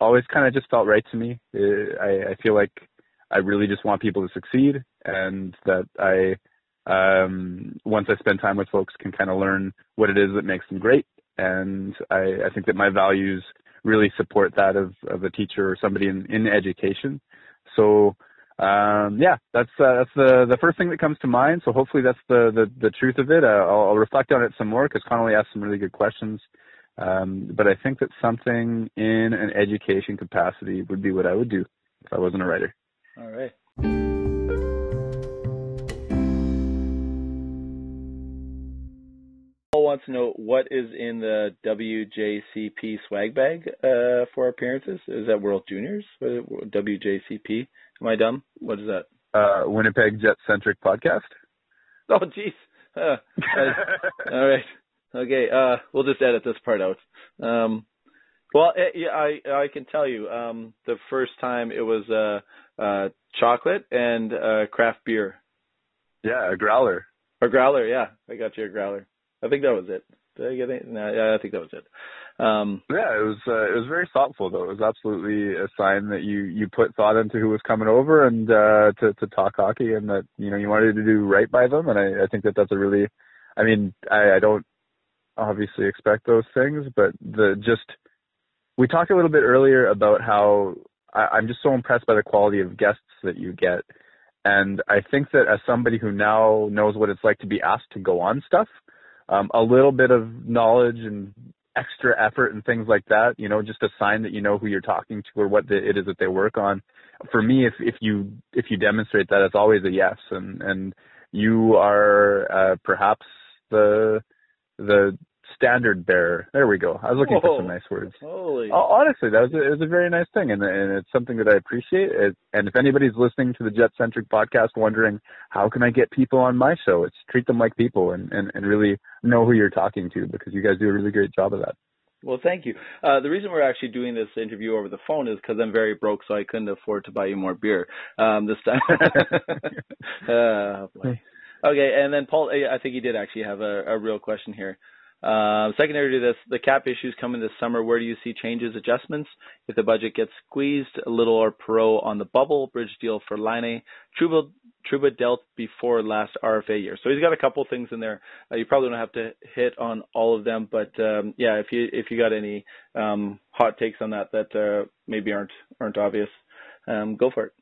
always kind of just felt right to me. It, I, I feel like I really just want people to succeed, and that I, um, once I spend time with folks, can kind of learn what it is that makes them great. And I, I think that my values really support that of, of a teacher or somebody in, in education. So um, yeah, that's uh, that's the the first thing that comes to mind. So hopefully that's the the, the truth of it. Uh, I'll, I'll reflect on it some more because Connolly asked some really good questions. Um, but I think that something in an education capacity would be what I would do if I wasn't a writer. All right. Paul wants to know what is in the WJCP swag bag uh, for appearances. Is that World Juniors? WJCP? Am I dumb? What is that? Uh, Winnipeg Jet Centric podcast. Oh, jeez. Uh, all right. Okay, uh, we'll just edit this part out. Um, well, it, yeah, I I can tell you, um, the first time it was uh, uh, chocolate and uh, craft beer. Yeah, a growler. A growler, yeah. I got you a growler. I think that was it. Did I get it? No, yeah, I think that was it. Um, yeah, it was uh, it was very thoughtful though. It was absolutely a sign that you you put thought into who was coming over and uh, to to talk hockey, and that you know you wanted to do right by them. And I, I think that that's a really, I mean, I, I don't obviously expect those things, but the just we talked a little bit earlier about how I, I'm just so impressed by the quality of guests that you get. And I think that as somebody who now knows what it's like to be asked to go on stuff, um, a little bit of knowledge and extra effort and things like that, you know, just a sign that you know who you're talking to or what the, it is that they work on. For me, if if you if you demonstrate that, it's always a yes, and and you are uh, perhaps the the standard bearer. There we go. I was looking Whoa. for some nice words. Holy. honestly, that was a, it was a very nice thing, and and it's something that I appreciate. It, and if anybody's listening to the Jet Centric podcast, wondering how can I get people on my show, it's treat them like people and and and really know who you're talking to because you guys do a really great job of that. Well, thank you. Uh, the reason we're actually doing this interview over the phone is because I'm very broke, so I couldn't afford to buy you more beer um, this time. uh, okay, and then Paul, I think he did actually have a, a real question here. Uh, secondary to this, the cap issues coming this summer. Where do you see changes, adjustments? If the budget gets squeezed, a little or pro on the bubble, bridge deal for Laine, Trouba, Trouba dealt before last RFA year. So he's got a couple things in there. Uh, you probably don't have to hit on all of them, but um, yeah, if you if you got any um, hot takes on that that uh, maybe aren't aren't obvious, um, go for it.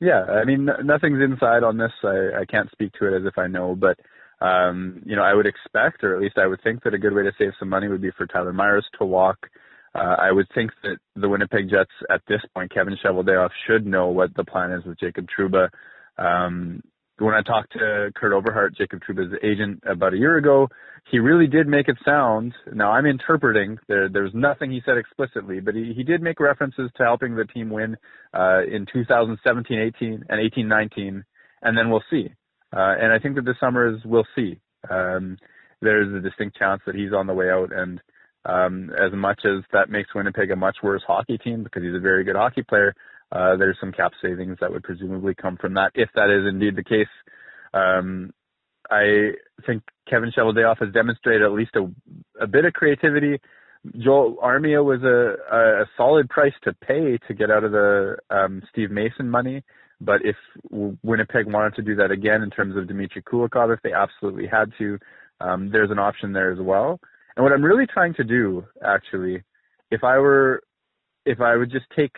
Yeah, I mean, nothing's inside on this. I, I can't speak to it as if I know, but um, you know, I would expect, or at least I would think that a good way to save some money would be for Tyler Myers to walk. Uh, I would think that the Winnipeg Jets at this point, Kevin Cheveldayoff should know what the plan is with Jacob Trouba. Um, when I talked to Kurt Overhardt, Jacob Trouba's agent, about a year ago, he really did make it sound. Now I'm interpreting. There, there's nothing he said explicitly, but he, he did make references to helping the team win uh, in 2017-18 and 18-19, and then we'll see. Uh, and I think that this summer is we'll see. Um, there's a distinct chance that he's on the way out, and um, as much as that makes Winnipeg a much worse hockey team because he's a very good hockey player, uh, there's some cap savings that would presumably come from that if that is indeed the case. Um, I think Kevin Cheveldayoff has demonstrated at least a, a bit of creativity Joel Armia was a, a, a solid price to pay to get out of the um, Steve Mason money. But if Winnipeg wanted to do that again in terms of Dmitry Kulikov, if they absolutely had to, um, there's an option there as well. And what I'm really trying to do, actually, if I were, if I would just take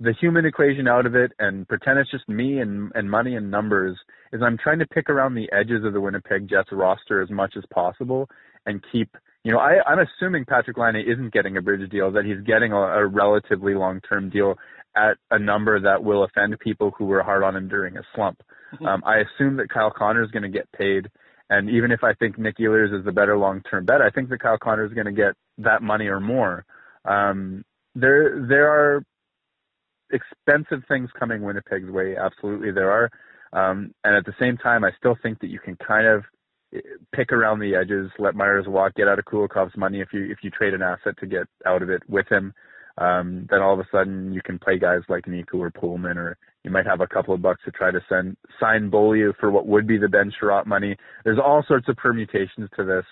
the human equation out of it and pretend it's just me and, and money and numbers, is I'm trying to pick around the edges of the Winnipeg Jets roster as much as possible and keep you know, I, I'm assuming Patrick Laine isn't getting a bridge deal, that he's getting a, a relatively long-term deal at a number that will offend people who were hard on him during a slump. Mm-hmm. Um, I assume that Kyle Connor is going to get paid, and even if I think Nick Ehlers is the better long-term bet, I think that Kyle Connor is going to get that money or more. Um, there, there are expensive things coming Winnipeg's way. Absolutely, there are. Um, and at the same time, I still think that you can kind of pick around the edges, let Myers walk, get out of Kulikov's money if you if you trade an asset to get out of it with him. Um, then all of a sudden you can play guys like Niku or Poolman, or you might have a couple of bucks to try to send sign Beaulieu for what would be the Ben Chiarot money. There's all sorts of permutations to this,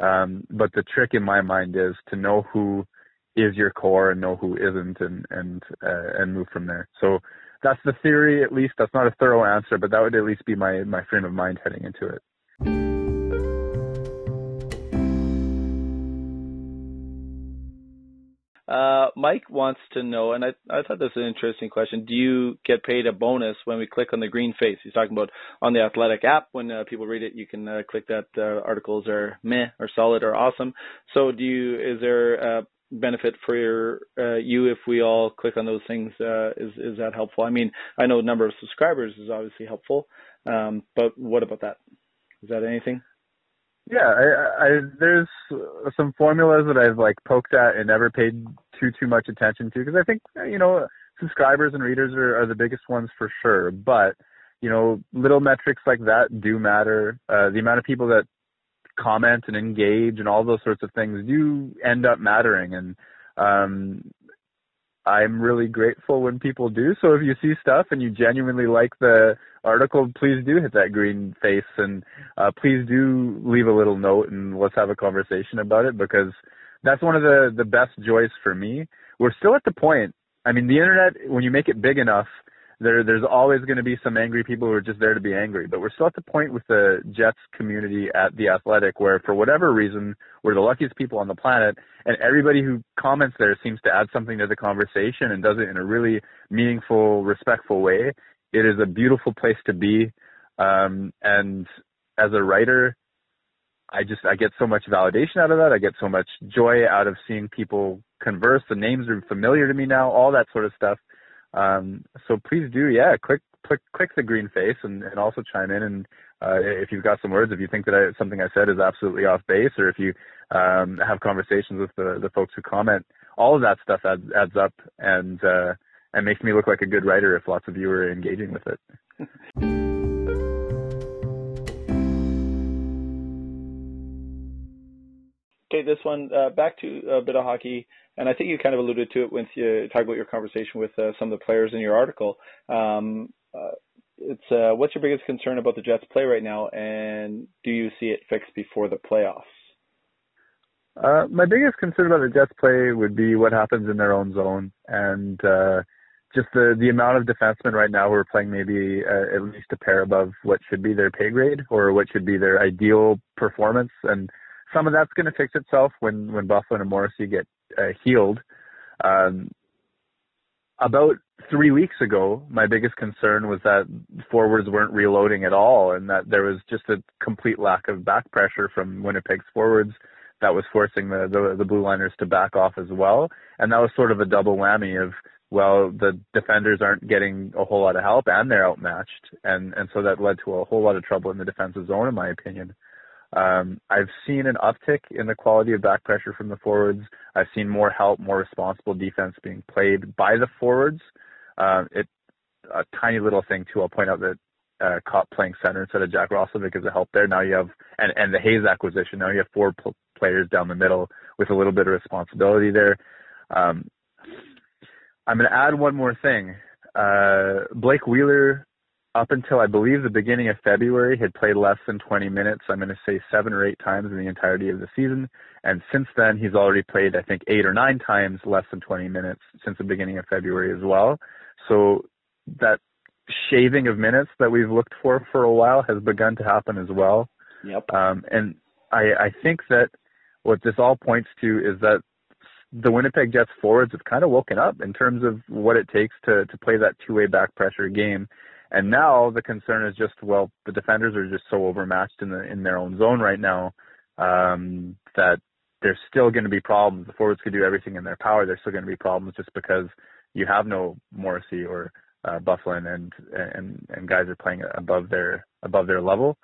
um, but the trick in my mind is to know who is your core and know who isn't, and and uh, and move from there. So that's the theory, at least. That's not a thorough answer, but that would at least be my my frame of mind heading into it. Uh, Mike wants to know, and I, I thought this was an interesting question. Do you get paid a bonus when we click on the green face? He's talking about on the Athletic app. When uh, people read it, you can uh, click that uh, articles are meh or solid or awesome. So, do you? Is there a benefit for your uh, you if we all click on those things? Uh, is is that helpful? I mean, I know number of subscribers is obviously helpful, um, but what about that? Is that anything? Yeah, I, I there's some formulas that I've like poked at and never paid too too much attention to because I think you know subscribers and readers are, are the biggest ones for sure. But you know, little metrics like that do matter. Uh, the amount of people that comment and engage and all those sorts of things do end up mattering. And um, I'm really grateful when people do. So if you see stuff and you genuinely like the article, please do hit that green face and uh, please do leave a little note and let's have a conversation about it because that's one of the the best joys for me. We're still at the point. I mean, the internet when you make it big enough, there there's always going to be some angry people who are just there to be angry. But we're still at the point with the Jets community at the Athletic where for whatever reason we're the luckiest people on the planet, and everybody who comments there seems to add something to the conversation and does it in a really meaningful, respectful way. It is a beautiful place to be, um, and as a writer, I just I get so much validation out of that. I get so much joy out of seeing people converse. The names are familiar to me now, all that sort of stuff. Um, so please do, yeah, click click click the green face and, and also chime in and uh, if you've got some words, if you think that I, something I said is absolutely off base, or if you um, have conversations with the, the folks who comment, all of that stuff adds, adds up and uh, and makes me look like a good writer if lots of you are engaging with it. Okay, this one uh, back to a bit of hockey, and I think you kind of alluded to it when you talked about your conversation with uh, some of the players in your article. Um, uh, it's uh, what's your biggest concern about the Jets' play right now, and do you see it fixed before the playoffs? Uh, my biggest concern about the Jets' play would be what happens in their own zone, and uh, just the the amount of defensemen right now who are playing maybe at least a pair above what should be their pay grade or what should be their ideal performance, and some of that's going to fix itself when when Byfuglien and Morrissey get uh, healed. Um, about three weeks ago, my biggest concern was that forwards weren't reloading at all, and that there was just a complete lack of back pressure from Winnipeg's forwards that was forcing the, the the blue liners to back off as well. And that was sort of a double whammy of well, the defenders aren't getting a whole lot of help and they're outmatched, and and so that led to a whole lot of trouble in the defensive zone, in my opinion. Um, I've seen an uptick in the quality of back pressure from the forwards. I've seen more help, more responsible defense being played by the forwards. Uh, it a tiny little thing too. I'll point out that uh, Copp playing center instead of Jack Roslovic is a help there. Now you have and and the Hayes acquisition. Now you have four pl- players down the middle with a little bit of responsibility there. Um, I'm going to add one more thing. Uh, Blake Wheeler up until I believe the beginning of February had played less than 20 minutes. I'm going to say seven or eight times in the entirety of the season. And since then, he's already played, I think, eight or nine times less than 20 minutes since the beginning of February as well. So that shaving of minutes that we've looked for for a while has begun to happen as well. Yep. Um, and I, I think that what this all points to is that the Winnipeg Jets forwards have kind of woken up in terms of what it takes to to play that two-way back pressure game. And now the concern is just well, the defenders are just so overmatched in the in their own zone right now um, that there's still going to be problems. The forwards could do everything in their power. There's still going to be problems just because you have no Morrissey or uh, Byfuglien and and and guys are playing above their above their level.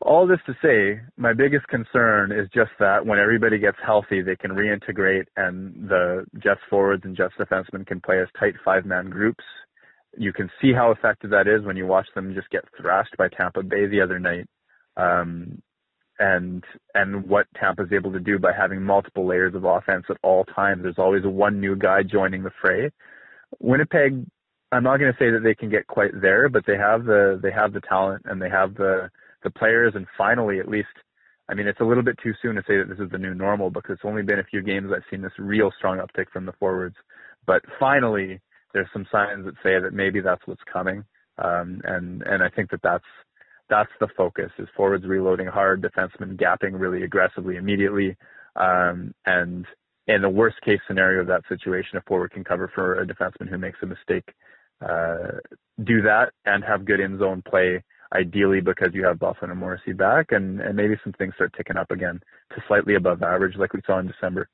All this to say, my biggest concern is just that when everybody gets healthy, they can reintegrate and the Jets forwards and Jets defensemen can play as tight five man groups. You can see how effective that is when you watch them just get thrashed by Tampa Bay the other night. Um, and and what Tampa's able to do by having multiple layers of offense at all times. There's always one new guy joining the fray. Winnipeg, I'm not going to say that they can get quite there, but they have the they have the talent and they have the the players. And finally, at least, I mean, it's a little bit too soon to say that this is the new normal because it's only been a few games I've seen this real strong uptick from the forwards. But finally, there's some signs that say that maybe that's what's coming. Um, and and I think that that's that's the focus is forwards reloading hard, defensemen gapping really aggressively immediately. Um, and in the worst case scenario of that situation, a forward can cover for a defenseman who makes a mistake. Uh, do that and have good in zone play, ideally because you have Byfuglien and Morrissey back, and, and maybe some things start ticking up again to slightly above average like we saw in December.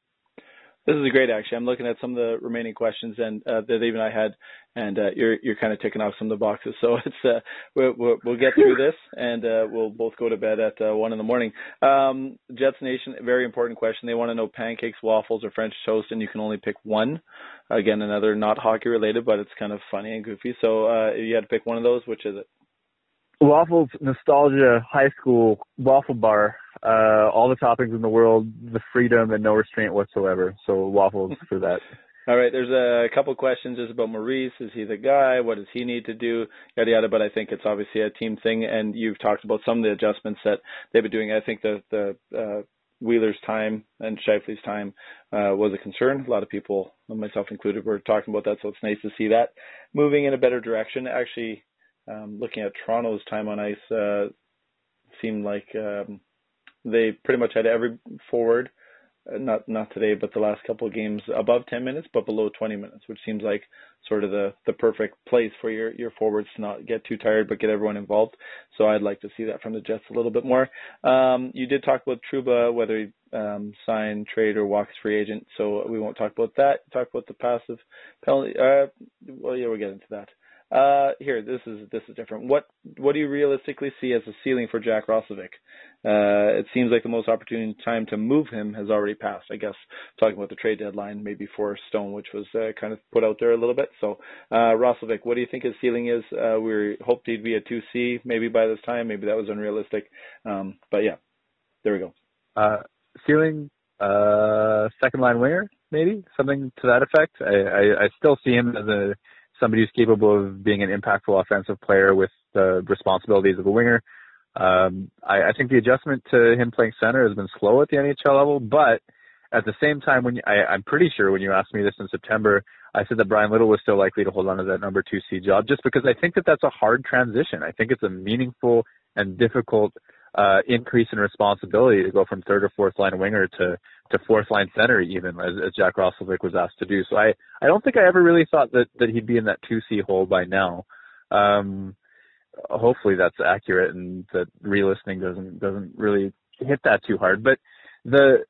This is great, actually. I'm looking at some of the remaining questions and uh, that even I had, and uh, you're you're kind of ticking off some of the boxes. So it's uh, we'll, we'll, we'll get through this, and uh, we'll both go to bed at uh, one in the morning. Um, Jets Nation, very important question. They want to know pancakes, waffles, or French toast, and you can only pick one. Again, another not hockey related, but it's kind of funny and goofy. So uh, if you had to pick one of those, which is it? Waffles, nostalgia, high school, waffle bar, uh, all the toppings in the world, the freedom and no restraint whatsoever. So waffles for that. All right, there's a couple questions just about Maurice. Is he the guy? What does he need to do? Yada yada. But I think it's obviously a team thing, and you've talked about some of the adjustments that they've been doing. I think the the uh, Wheeler's time and Scheifele's time uh, was a concern. A lot of people, myself included, were talking about that. So it's nice to see that moving in a better direction. Actually, um, looking at Toronto's time on ice, uh, seemed like um, they pretty much had every forward, uh, not not today, but the last couple of games above 10 minutes, but below 20 minutes, which seems like sort of the the perfect place for your your forwards to not get too tired, but get everyone involved. So I'd like to see that from the Jets a little bit more. Um, you did talk about Trouba, whether he um, sign, trade, or walks free agent. So we won't talk about that. Talk about the passive penalty. Uh, well, yeah, we'll get into that. Uh, here, this is this is different. What what do you realistically see as a ceiling for Jack Roslovic? Uh, it seems like the most opportune time to move him has already passed. I guess talking about the trade deadline, maybe for Stone, which was uh, kind of put out there a little bit. So, uh, Roslovic, what do you think his ceiling is? Uh, we hoped he'd be a 2C maybe by this time. Maybe that was unrealistic. Um, but yeah, there we go. Uh, ceiling, uh, second line winger, maybe something to that effect. I, I, I still see him as a somebody who's capable of being an impactful offensive player with the responsibilities of a winger. Um, I, I think the adjustment to him playing center has been slow at the NHL level, but at the same time, when you, I, I'm pretty sure when you asked me this in September, I said that Bryan Little was still likely to hold on to that number two C job, just because I think that that's a hard transition. I think it's a meaningful and difficult uh, increase in responsibility to go from third or fourth line winger to to fourth line center even as, as Jack Roslovic was asked to do. So I I don't think I ever really thought that that he'd be in that two C hole by now. Um, hopefully that's accurate and that re-listening doesn't doesn't really hit that too hard. But the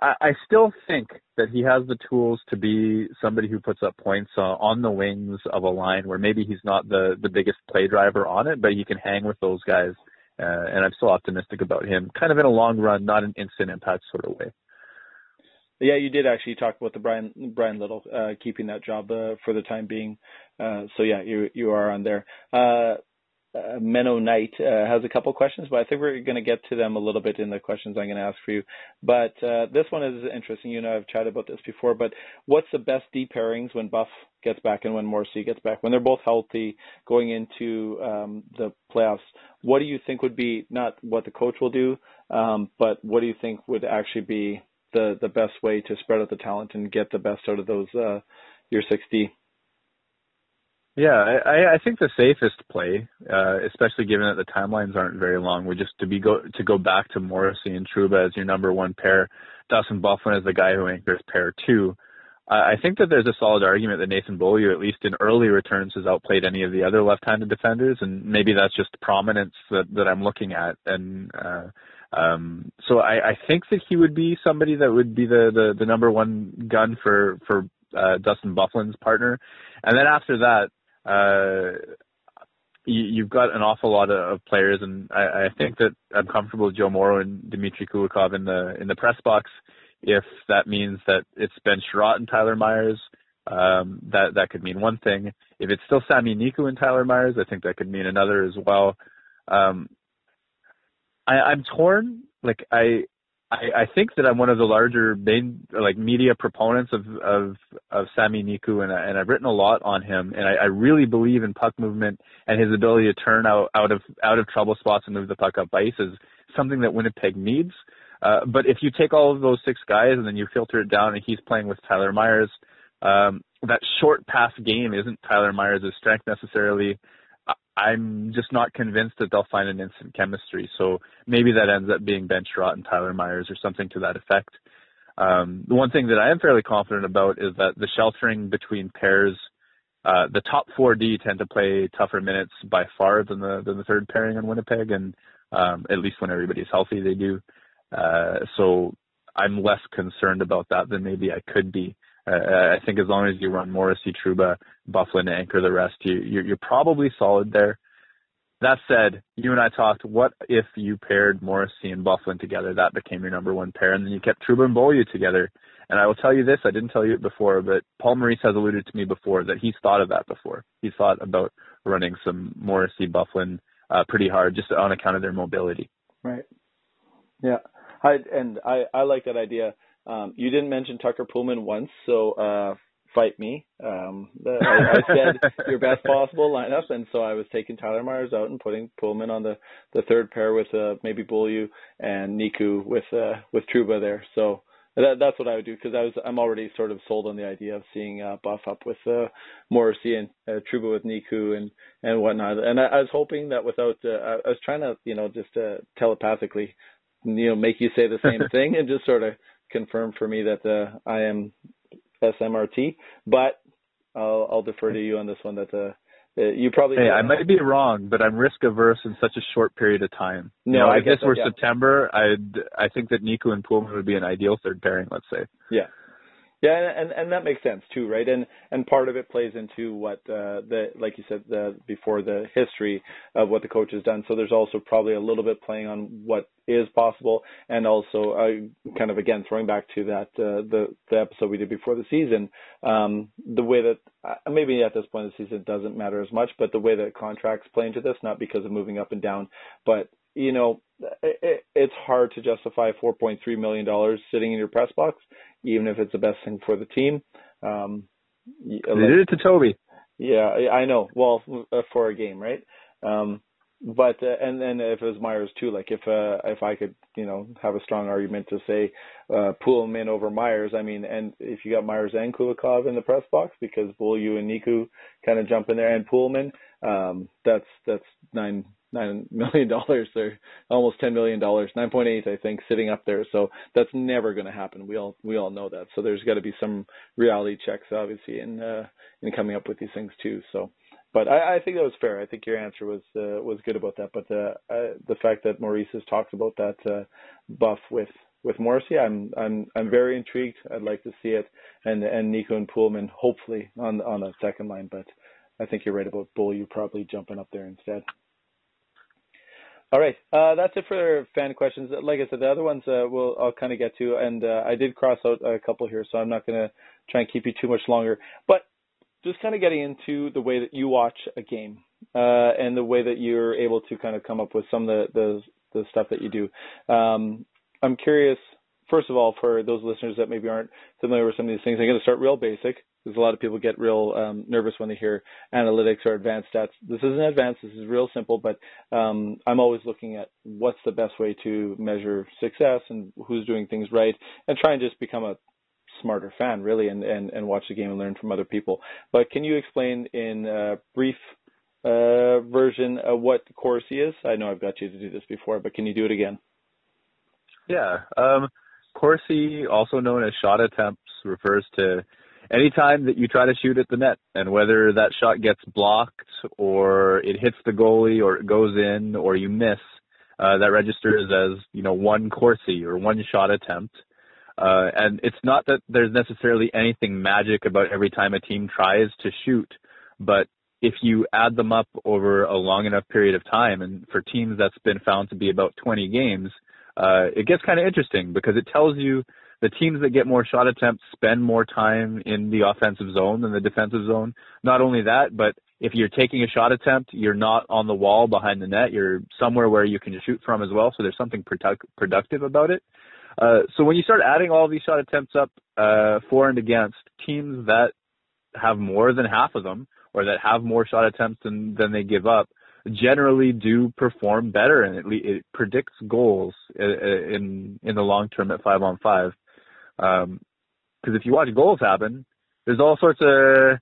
I, I still think that he has the tools to be somebody who puts up points uh, on the wings of a line where maybe he's not the the biggest play driver on it, but he can hang with those guys. Uh, and I'm still optimistic about him, kind of in a long run, not an instant impact sort of way. Yeah, you did actually talk about the Bryan Bryan Little uh, keeping that job uh, for the time being. Uh, so yeah, you you are on there. Uh, uh, Menno Knight uh, has a couple questions, but I think we're going to get to them a little bit in the questions I'm going to ask for you. But uh, this one is interesting. You know, I've chatted about this before, but what's the best D pairings when Buff gets back and when Morrissey gets back? When they're both healthy going into um, the playoffs, what do you think would be not what the coach will do, um, but what do you think would actually be the, the best way to spread out the talent and get the best out of those uh, your 6D? Yeah, I, I think the safest play, uh, especially given that the timelines aren't very long, would just to be go to go back to Morrissey and Trouba as your number one pair, Dustin Byfuglien as the guy who anchors pair two. I think that there's a solid argument that Nathan Beaulieu, at least in early returns, has outplayed any of the other left-handed defenders, and maybe that's just prominence that, that I'm looking at. And uh, um, so I, I think that he would be somebody that would be the, the, the number one gun for for uh, Dustin Byfuglien's partner. And then after that, uh, you, you've got an awful lot of, of players, and I, I, think that I'm comfortable with Joe Morrow and Dmitry Kulikov in the in the press box. If that means that it's Ben Chiarot and Tyler Myers, um, that that could mean one thing. If it's still Sami Niku and Tyler Myers, I think that could mean another as well. Um, I, I'm torn. Like I, I, I think that I'm one of the larger main like media proponents of of of Sami Niku, and I, and I've written a lot on him, and I, I really believe in puck movement and his ability to turn out out of out of trouble spots and move the puck up ice is something that Winnipeg needs. Uh, but if you take all of those six guys and then you filter it down, and he's playing with Tyler Myers, um, that short pass game isn't Tyler Myers' strength necessarily. I'm just not convinced that they'll find an instant chemistry. So maybe that ends up being Ben Chiarot and Tyler Myers or something to that effect. Um, the one thing that I am fairly confident about is that the sheltering between pairs, uh, the top 4D tend to play tougher minutes by far than the than the third pairing in Winnipeg, and um, at least when everybody's healthy, they do. Uh, so I'm less concerned about that than maybe I could be. I think as long as you run Morrissey, Trouba, Bufflin Byfuglien, anchor the rest, you, you're, you're probably solid there. That said, you and I talked. What if you paired Morrissey and Byfuglien together? That became your number one pair, and then you kept Trouba and Beaulieu together. And I will tell you this: I didn't tell you it before, but Paul Maurice has alluded to me before that he's thought of that before. He thought about running some Morrissey, Byfuglien uh, pretty hard, just on account of their mobility. Right. Yeah. I and I I like that idea. Um, you didn't mention Tucker Poolman once, so uh, fight me. Um, I, I said your best possible lineup, and so I was taking Tyler Myers out and putting Poolman on the, the third pair with uh, maybe Beaulieu and Niku with uh, with Trouba there. So that, that's what I would do because I was I'm already sort of sold on the idea of seeing uh, Buff up with uh, Morrissey and uh, Trouba with Niku and and whatnot. And I, I was hoping that without uh, I, I was trying to you know just uh, telepathically you know make you say the same thing and just sort of confirm for me that uh, I am SMRT, but I'll, I'll defer to you on this one. That uh, you probably. Hey, I might be wrong, but I'm risk averse in such a short period of time. No, you know, I, I guess we're yeah. September. I'd I think that Niku and Poolman would be an ideal third pairing. Let's say. Yeah. Yeah, and and that makes sense too, right? And and part of it plays into what uh, the like you said the, before the history of what the coach has done. So there's also probably a little bit playing on what is possible, and also uh, kind of again throwing back to that uh, the the episode we did before the season, um, the way that uh, maybe at this point the season it doesn't matter as much, but the way that contracts play into this, not because of moving up and down, but you know, it, it's hard to justify $4.3 million sitting in your press box, even if it's the best thing for the team. Um, they did it to Toby. Yeah, I know. Well, uh, for a game, right? Um, but uh, and then if it was Myers too, like if uh, if I could, you know, have a strong argument to say uh, in over Myers. I mean, and if you got Myers and Kulikov in the press box because Beaulieu and Niku kind of jump in there and Poolman, um, that's that's nine nine million dollars or almost ten million dollars, nine point eight, I think, sitting up there. So that's never going to happen. We all we all know that. So there's got to be some reality checks, obviously, in uh, in coming up with these things too. So, but I, I think that was fair. I think your answer was uh, was good about that. But uh, uh, the fact that Maurice has talked about that uh, buff with with Morrissey, I'm I'm I'm very intrigued. I'd like to see it, and and Niku and Poolman hopefully on on the second line, but. I think you're right about Bull. You probably jumping up there instead. All right, uh, that's it for fan questions. Like I said, the other ones uh, we'll I'll kind of get to, and uh, I did cross out a couple here, so I'm not going to try and keep you too much longer. But just kind of getting into the way that you watch a game. uh, and the way that you're able to kind of come up with some of the the, the stuff that you do. Um, I'm curious, first of all, for those listeners that maybe aren't familiar with some of these things, I'm going to start real basic because a lot of people get real um, nervous when they hear analytics or advanced stats. This isn't advanced. This is real simple, but um, I'm always looking at what's the best way to measure success and who's doing things right, and try and just become a smarter fan, really, and, and, and watch the game and learn from other people. But can you explain in a brief uh, version of what Corsi is? I know I've got you to do this before, but can you do it again? Yeah. Um, Corsi, also known as shot attempts, refers to any time that you try to shoot at the net and whether that shot gets blocked or it hits the goalie or it goes in or you miss, uh, that registers as, you know, one Corsi or one shot attempt. Uh, and it's not that there's necessarily anything magic about every time a team tries to shoot, but if you add them up over a long enough period of time, and for teams that's been found to be about 20 games, uh, it gets kind of interesting because it tells you the teams that get more shot attempts spend more time in the offensive zone than the defensive zone. Not only that, but if you're taking a shot attempt, you're not on the wall behind the net. You're somewhere where you can shoot from as well. So there's something product- productive about it. Uh, so when you start adding all these shot attempts up uh, for and against teams that have more than half of them or that have more shot attempts than, than they give up, generally do perform better and it, it predicts goals uh, uh, in in the long term at five on five. Because um, if you watch goals happen, there's all sorts of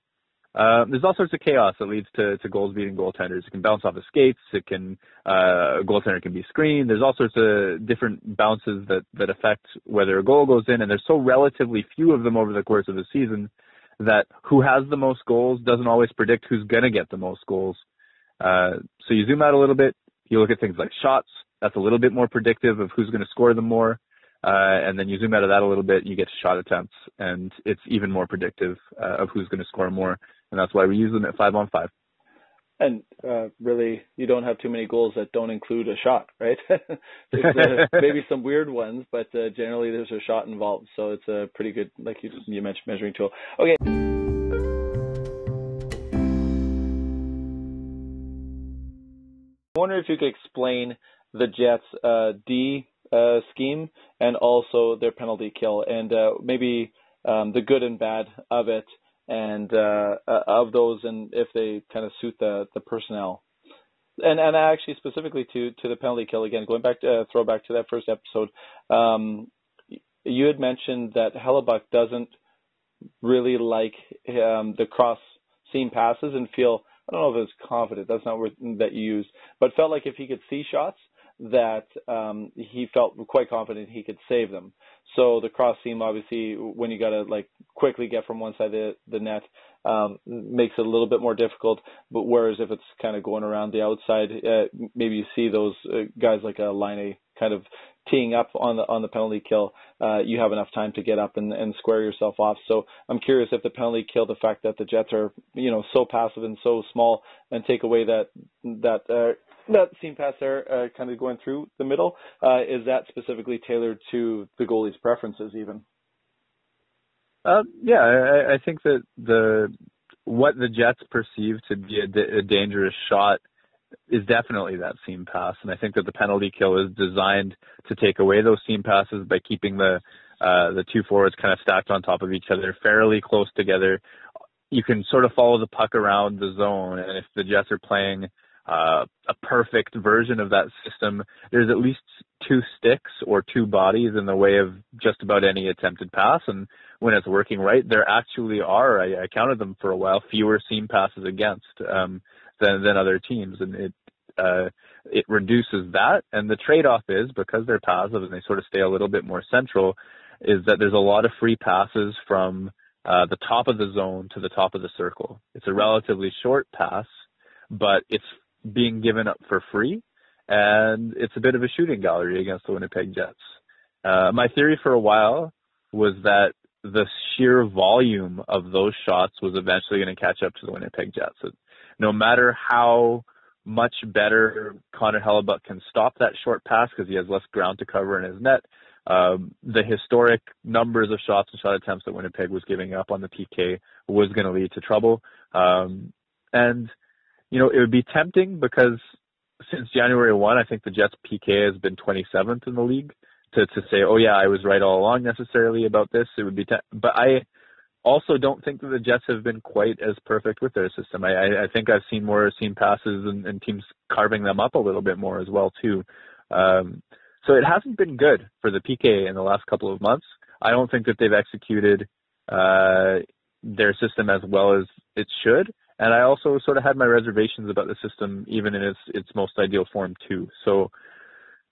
uh, there's all sorts of chaos that leads to, to goals beating goaltenders. It can bounce off of skates. It can uh, a goaltender can be screened. There's all sorts of different bounces that that affect whether a goal goes in, and there's so relatively few of them over the course of the season that who has the most goals doesn't always predict who's gonna get the most goals. Uh, so you zoom out a little bit, you look at things like shots. That's a little bit more predictive of who's going to score them more. Uh, and then you zoom out of that a little bit, you get to shot attempts, and it's even more predictive uh, of who's going to score more. And that's why we use them at five on five. And uh, really, you don't have too many goals that don't include a shot, right? uh, maybe some weird ones, but uh, generally there's a shot involved. So it's a pretty good, like you, you mentioned, measuring tool. Okay. Wonder if you could explain the Jets' uh, D uh, scheme and also their penalty kill, and uh, maybe um, the good and bad of it, and uh, uh, of those, and if they kind of suit the the personnel. And and actually specifically to to the penalty kill again, going back to uh, throw back to that first episode, um, you had mentioned that Hellebuyck doesn't really like um, the cross seam passes and feel I don't know if it was confident. That's not word that you used, but felt like if he could see shots, that um, he felt quite confident he could save them. So the cross seam, obviously, when you got to like quickly get from one side of the, the net, um, makes it a little bit more difficult. But whereas if it's kind of going around the outside, uh, maybe you see those uh, guys like a Laine kind of teeing up on the on the penalty kill, uh, you have enough time to get up and, and square yourself off. So I'm curious if the penalty kill, the fact that the Jets are you know so passive and so small, and take away that that uh, that seam pass there, uh, kind of going through the middle, uh, is that specifically tailored to the goalie's preferences even? Uh, yeah, I, I think that the what the Jets perceive to be a, a dangerous shot is definitely that seam pass, and I think that the penalty kill is designed to take away those seam passes by keeping the uh, the two forwards kind of stacked on top of each other, fairly close together. You can sort of follow the puck around the zone, and if the Jets are playing uh, a perfect version of that system, there's at least two sticks or two bodies in the way of just about any attempted pass. And when it's working right, there actually are, I, I counted them for a while, fewer seam passes against. Um, than than other teams, and it uh, it reduces that. And the trade-off is because they're passive and they sort of stay a little bit more central, is that there's a lot of free passes from uh, the top of the zone to the top of the circle. It's a relatively short pass, but it's being given up for free, and it's a bit of a shooting gallery against the Winnipeg Jets. Uh, my theory for a while was that the sheer volume of those shots was eventually going to catch up to the Winnipeg Jets no matter how much better Connor Hellebuyck can stop that short pass because he has less ground to cover in his net. Um, the historic numbers of shots and shot attempts that Winnipeg was giving up on the PK was going to lead to trouble. Um, and you know, it would be tempting because since January 1, I think the Jets PK has been 27th in the league. To to say, oh yeah, I was right all along necessarily about this, it would be. Te- but I also don't think that the Jets have been quite as perfect with their system. I I, think I've seen more seam passes and, and teams carving them up a little bit more as well too. Um, so it hasn't been good for the PK in the last couple of months. I don't think that they've executed uh, their system as well as it should. And I also sort of had my reservations about the system, even in its its most ideal form too. So,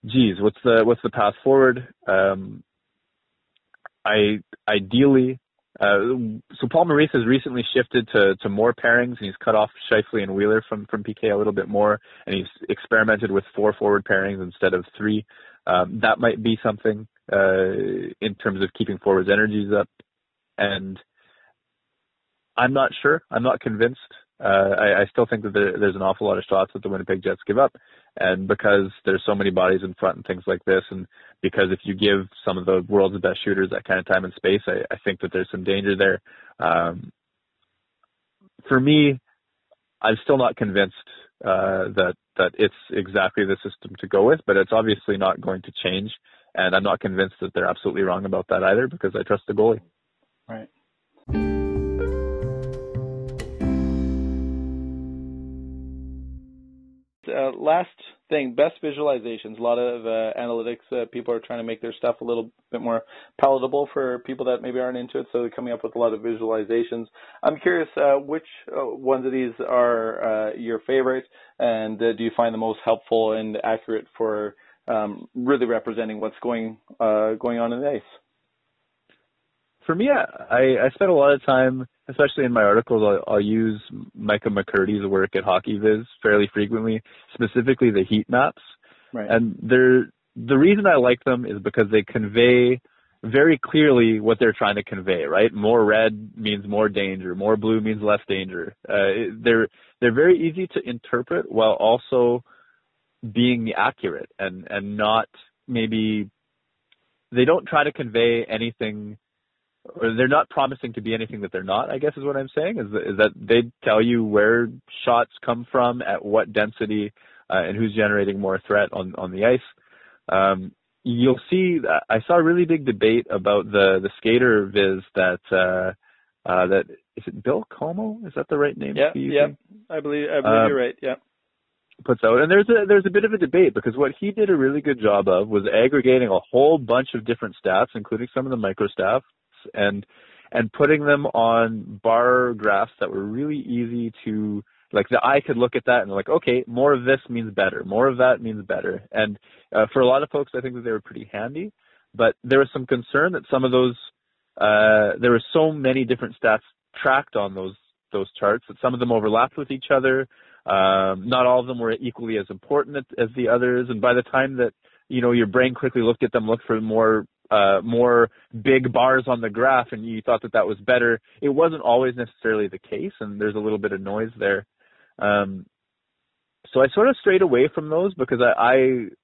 geez, what's the what's the path forward? Um, I ideally, uh, so Paul Maurice has recently shifted to to more pairings, and he's cut off Scheifele and Wheeler from from PK a little bit more, and he's experimented with four forward pairings instead of three. Um, that might be something uh, in terms of keeping forwards' energies up, and I'm not sure. I'm not convinced. Uh, I, I still think that there, there's an awful lot of shots that the Winnipeg Jets give up, and because there's so many bodies in front and things like this, and because if you give some of the world's best shooters that kind of time and space, I, I think that there's some danger there. Um, for me, I'm still not convinced uh, that that it's exactly the system to go with, but it's obviously not going to change, and I'm not convinced that they're absolutely wrong about that either because I trust the goalie. Right. Uh, last thing, best visualizations. A lot of uh, analytics uh, people are trying to make their stuff a little bit more palatable for people that maybe aren't into it, so they're coming up with a lot of visualizations. I'm curious, uh, which uh, ones of these are uh, your favorite, and do you find the most helpful and accurate for um, really representing what's going going on in the ice? For me, I, I spend a lot of time especially in my articles, I'll, I'll use Micah McCurdy's work at HockeyViz fairly frequently, specifically the heat maps. Right. And they're, the reason I like them is because they convey very clearly what they're trying to convey, right? More red means more danger, more blue means less danger. Uh, they're they're very easy to interpret while also being accurate and and not maybe they don't try to convey anything or they're not promising to be anything that they're not. I guess is what I'm saying is that, is that they tell you where shots come from, at what density, uh, and who's generating more threat on on the ice. Um, you'll see. I saw a really big debate about the the skater viz that uh, uh, that is it Bill Comeau? Is that the right name? Yeah, yeah. I believe I believe um, you're right. Yeah. Puts out, and there's a there's a bit of a debate because what he did a really good job of was aggregating a whole bunch of different stats, including some of the micro stats, and and putting them on bar graphs that were really easy to like the eye could look at that and like okay more of this means better. More of that means better. And uh, for a lot of folks i think that they were pretty handy but there was some concern that some of those uh, there were so many different stats tracked on those those charts that some of them overlapped with each other. Um, not all of them were equally as important as the others. And by the time that you know your brain quickly looked at them looked for more uh, more big bars on the graph and you thought that that was better. It wasn't always necessarily the case, and there's a little bit of noise there. Um, so I sort of strayed away from those because I,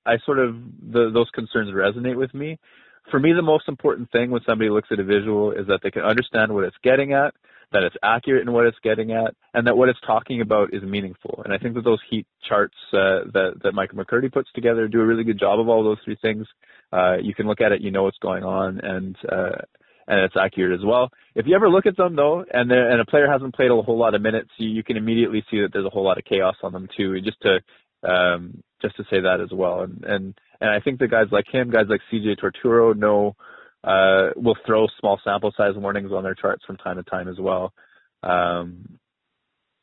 I, I sort of the, those concerns resonate with me. For me, the most important thing when somebody looks at a visual is that they can understand what it's getting at, that it's accurate in what it's getting at, and that what it's talking about is meaningful. And I think that those heat charts uh, that that Mike McCurdy puts together do a really good job of all those three things. Uh, you can look at it, you know what's going on, and uh, and it's accurate as well. If you ever look at them though, and and a player hasn't played a whole lot of minutes, you, you can immediately see that there's a whole lot of chaos on them too. Just to um, just to say that as well, and and and I think that guys like him, guys like CJ Turtoro, know uh, will throw small sample size warnings on their charts from time to time as well. Um,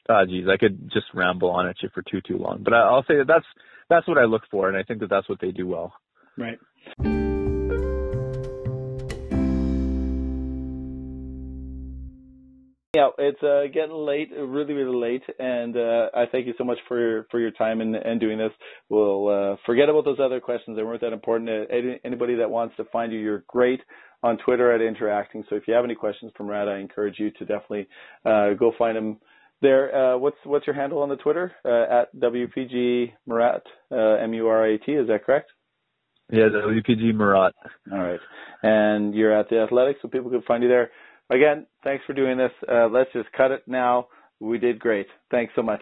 ah, geez, I could just ramble on at you for too too long, but I, I'll say that that's that's what I look for, and I think that that's what they do well. Right. Yeah, it's uh, getting late, really, really late, and uh, I thank you so much for your for your time and, and doing this. We'll uh, forget about those other questions; they weren't that important. Uh, anybody that wants to find you, you're great on Twitter at Interacting. So if you have any questions from Rad, I encourage you to definitely uh, go find him there. Uh, what's what's your handle on the Twitter at WPG Murat M U R A T? Is that correct? Yeah, the WPG Murat. All right, and you're at the Athletics, so people can find you there. Again, thanks for doing this. Uh, let's just cut it now. We did great. Thanks so much.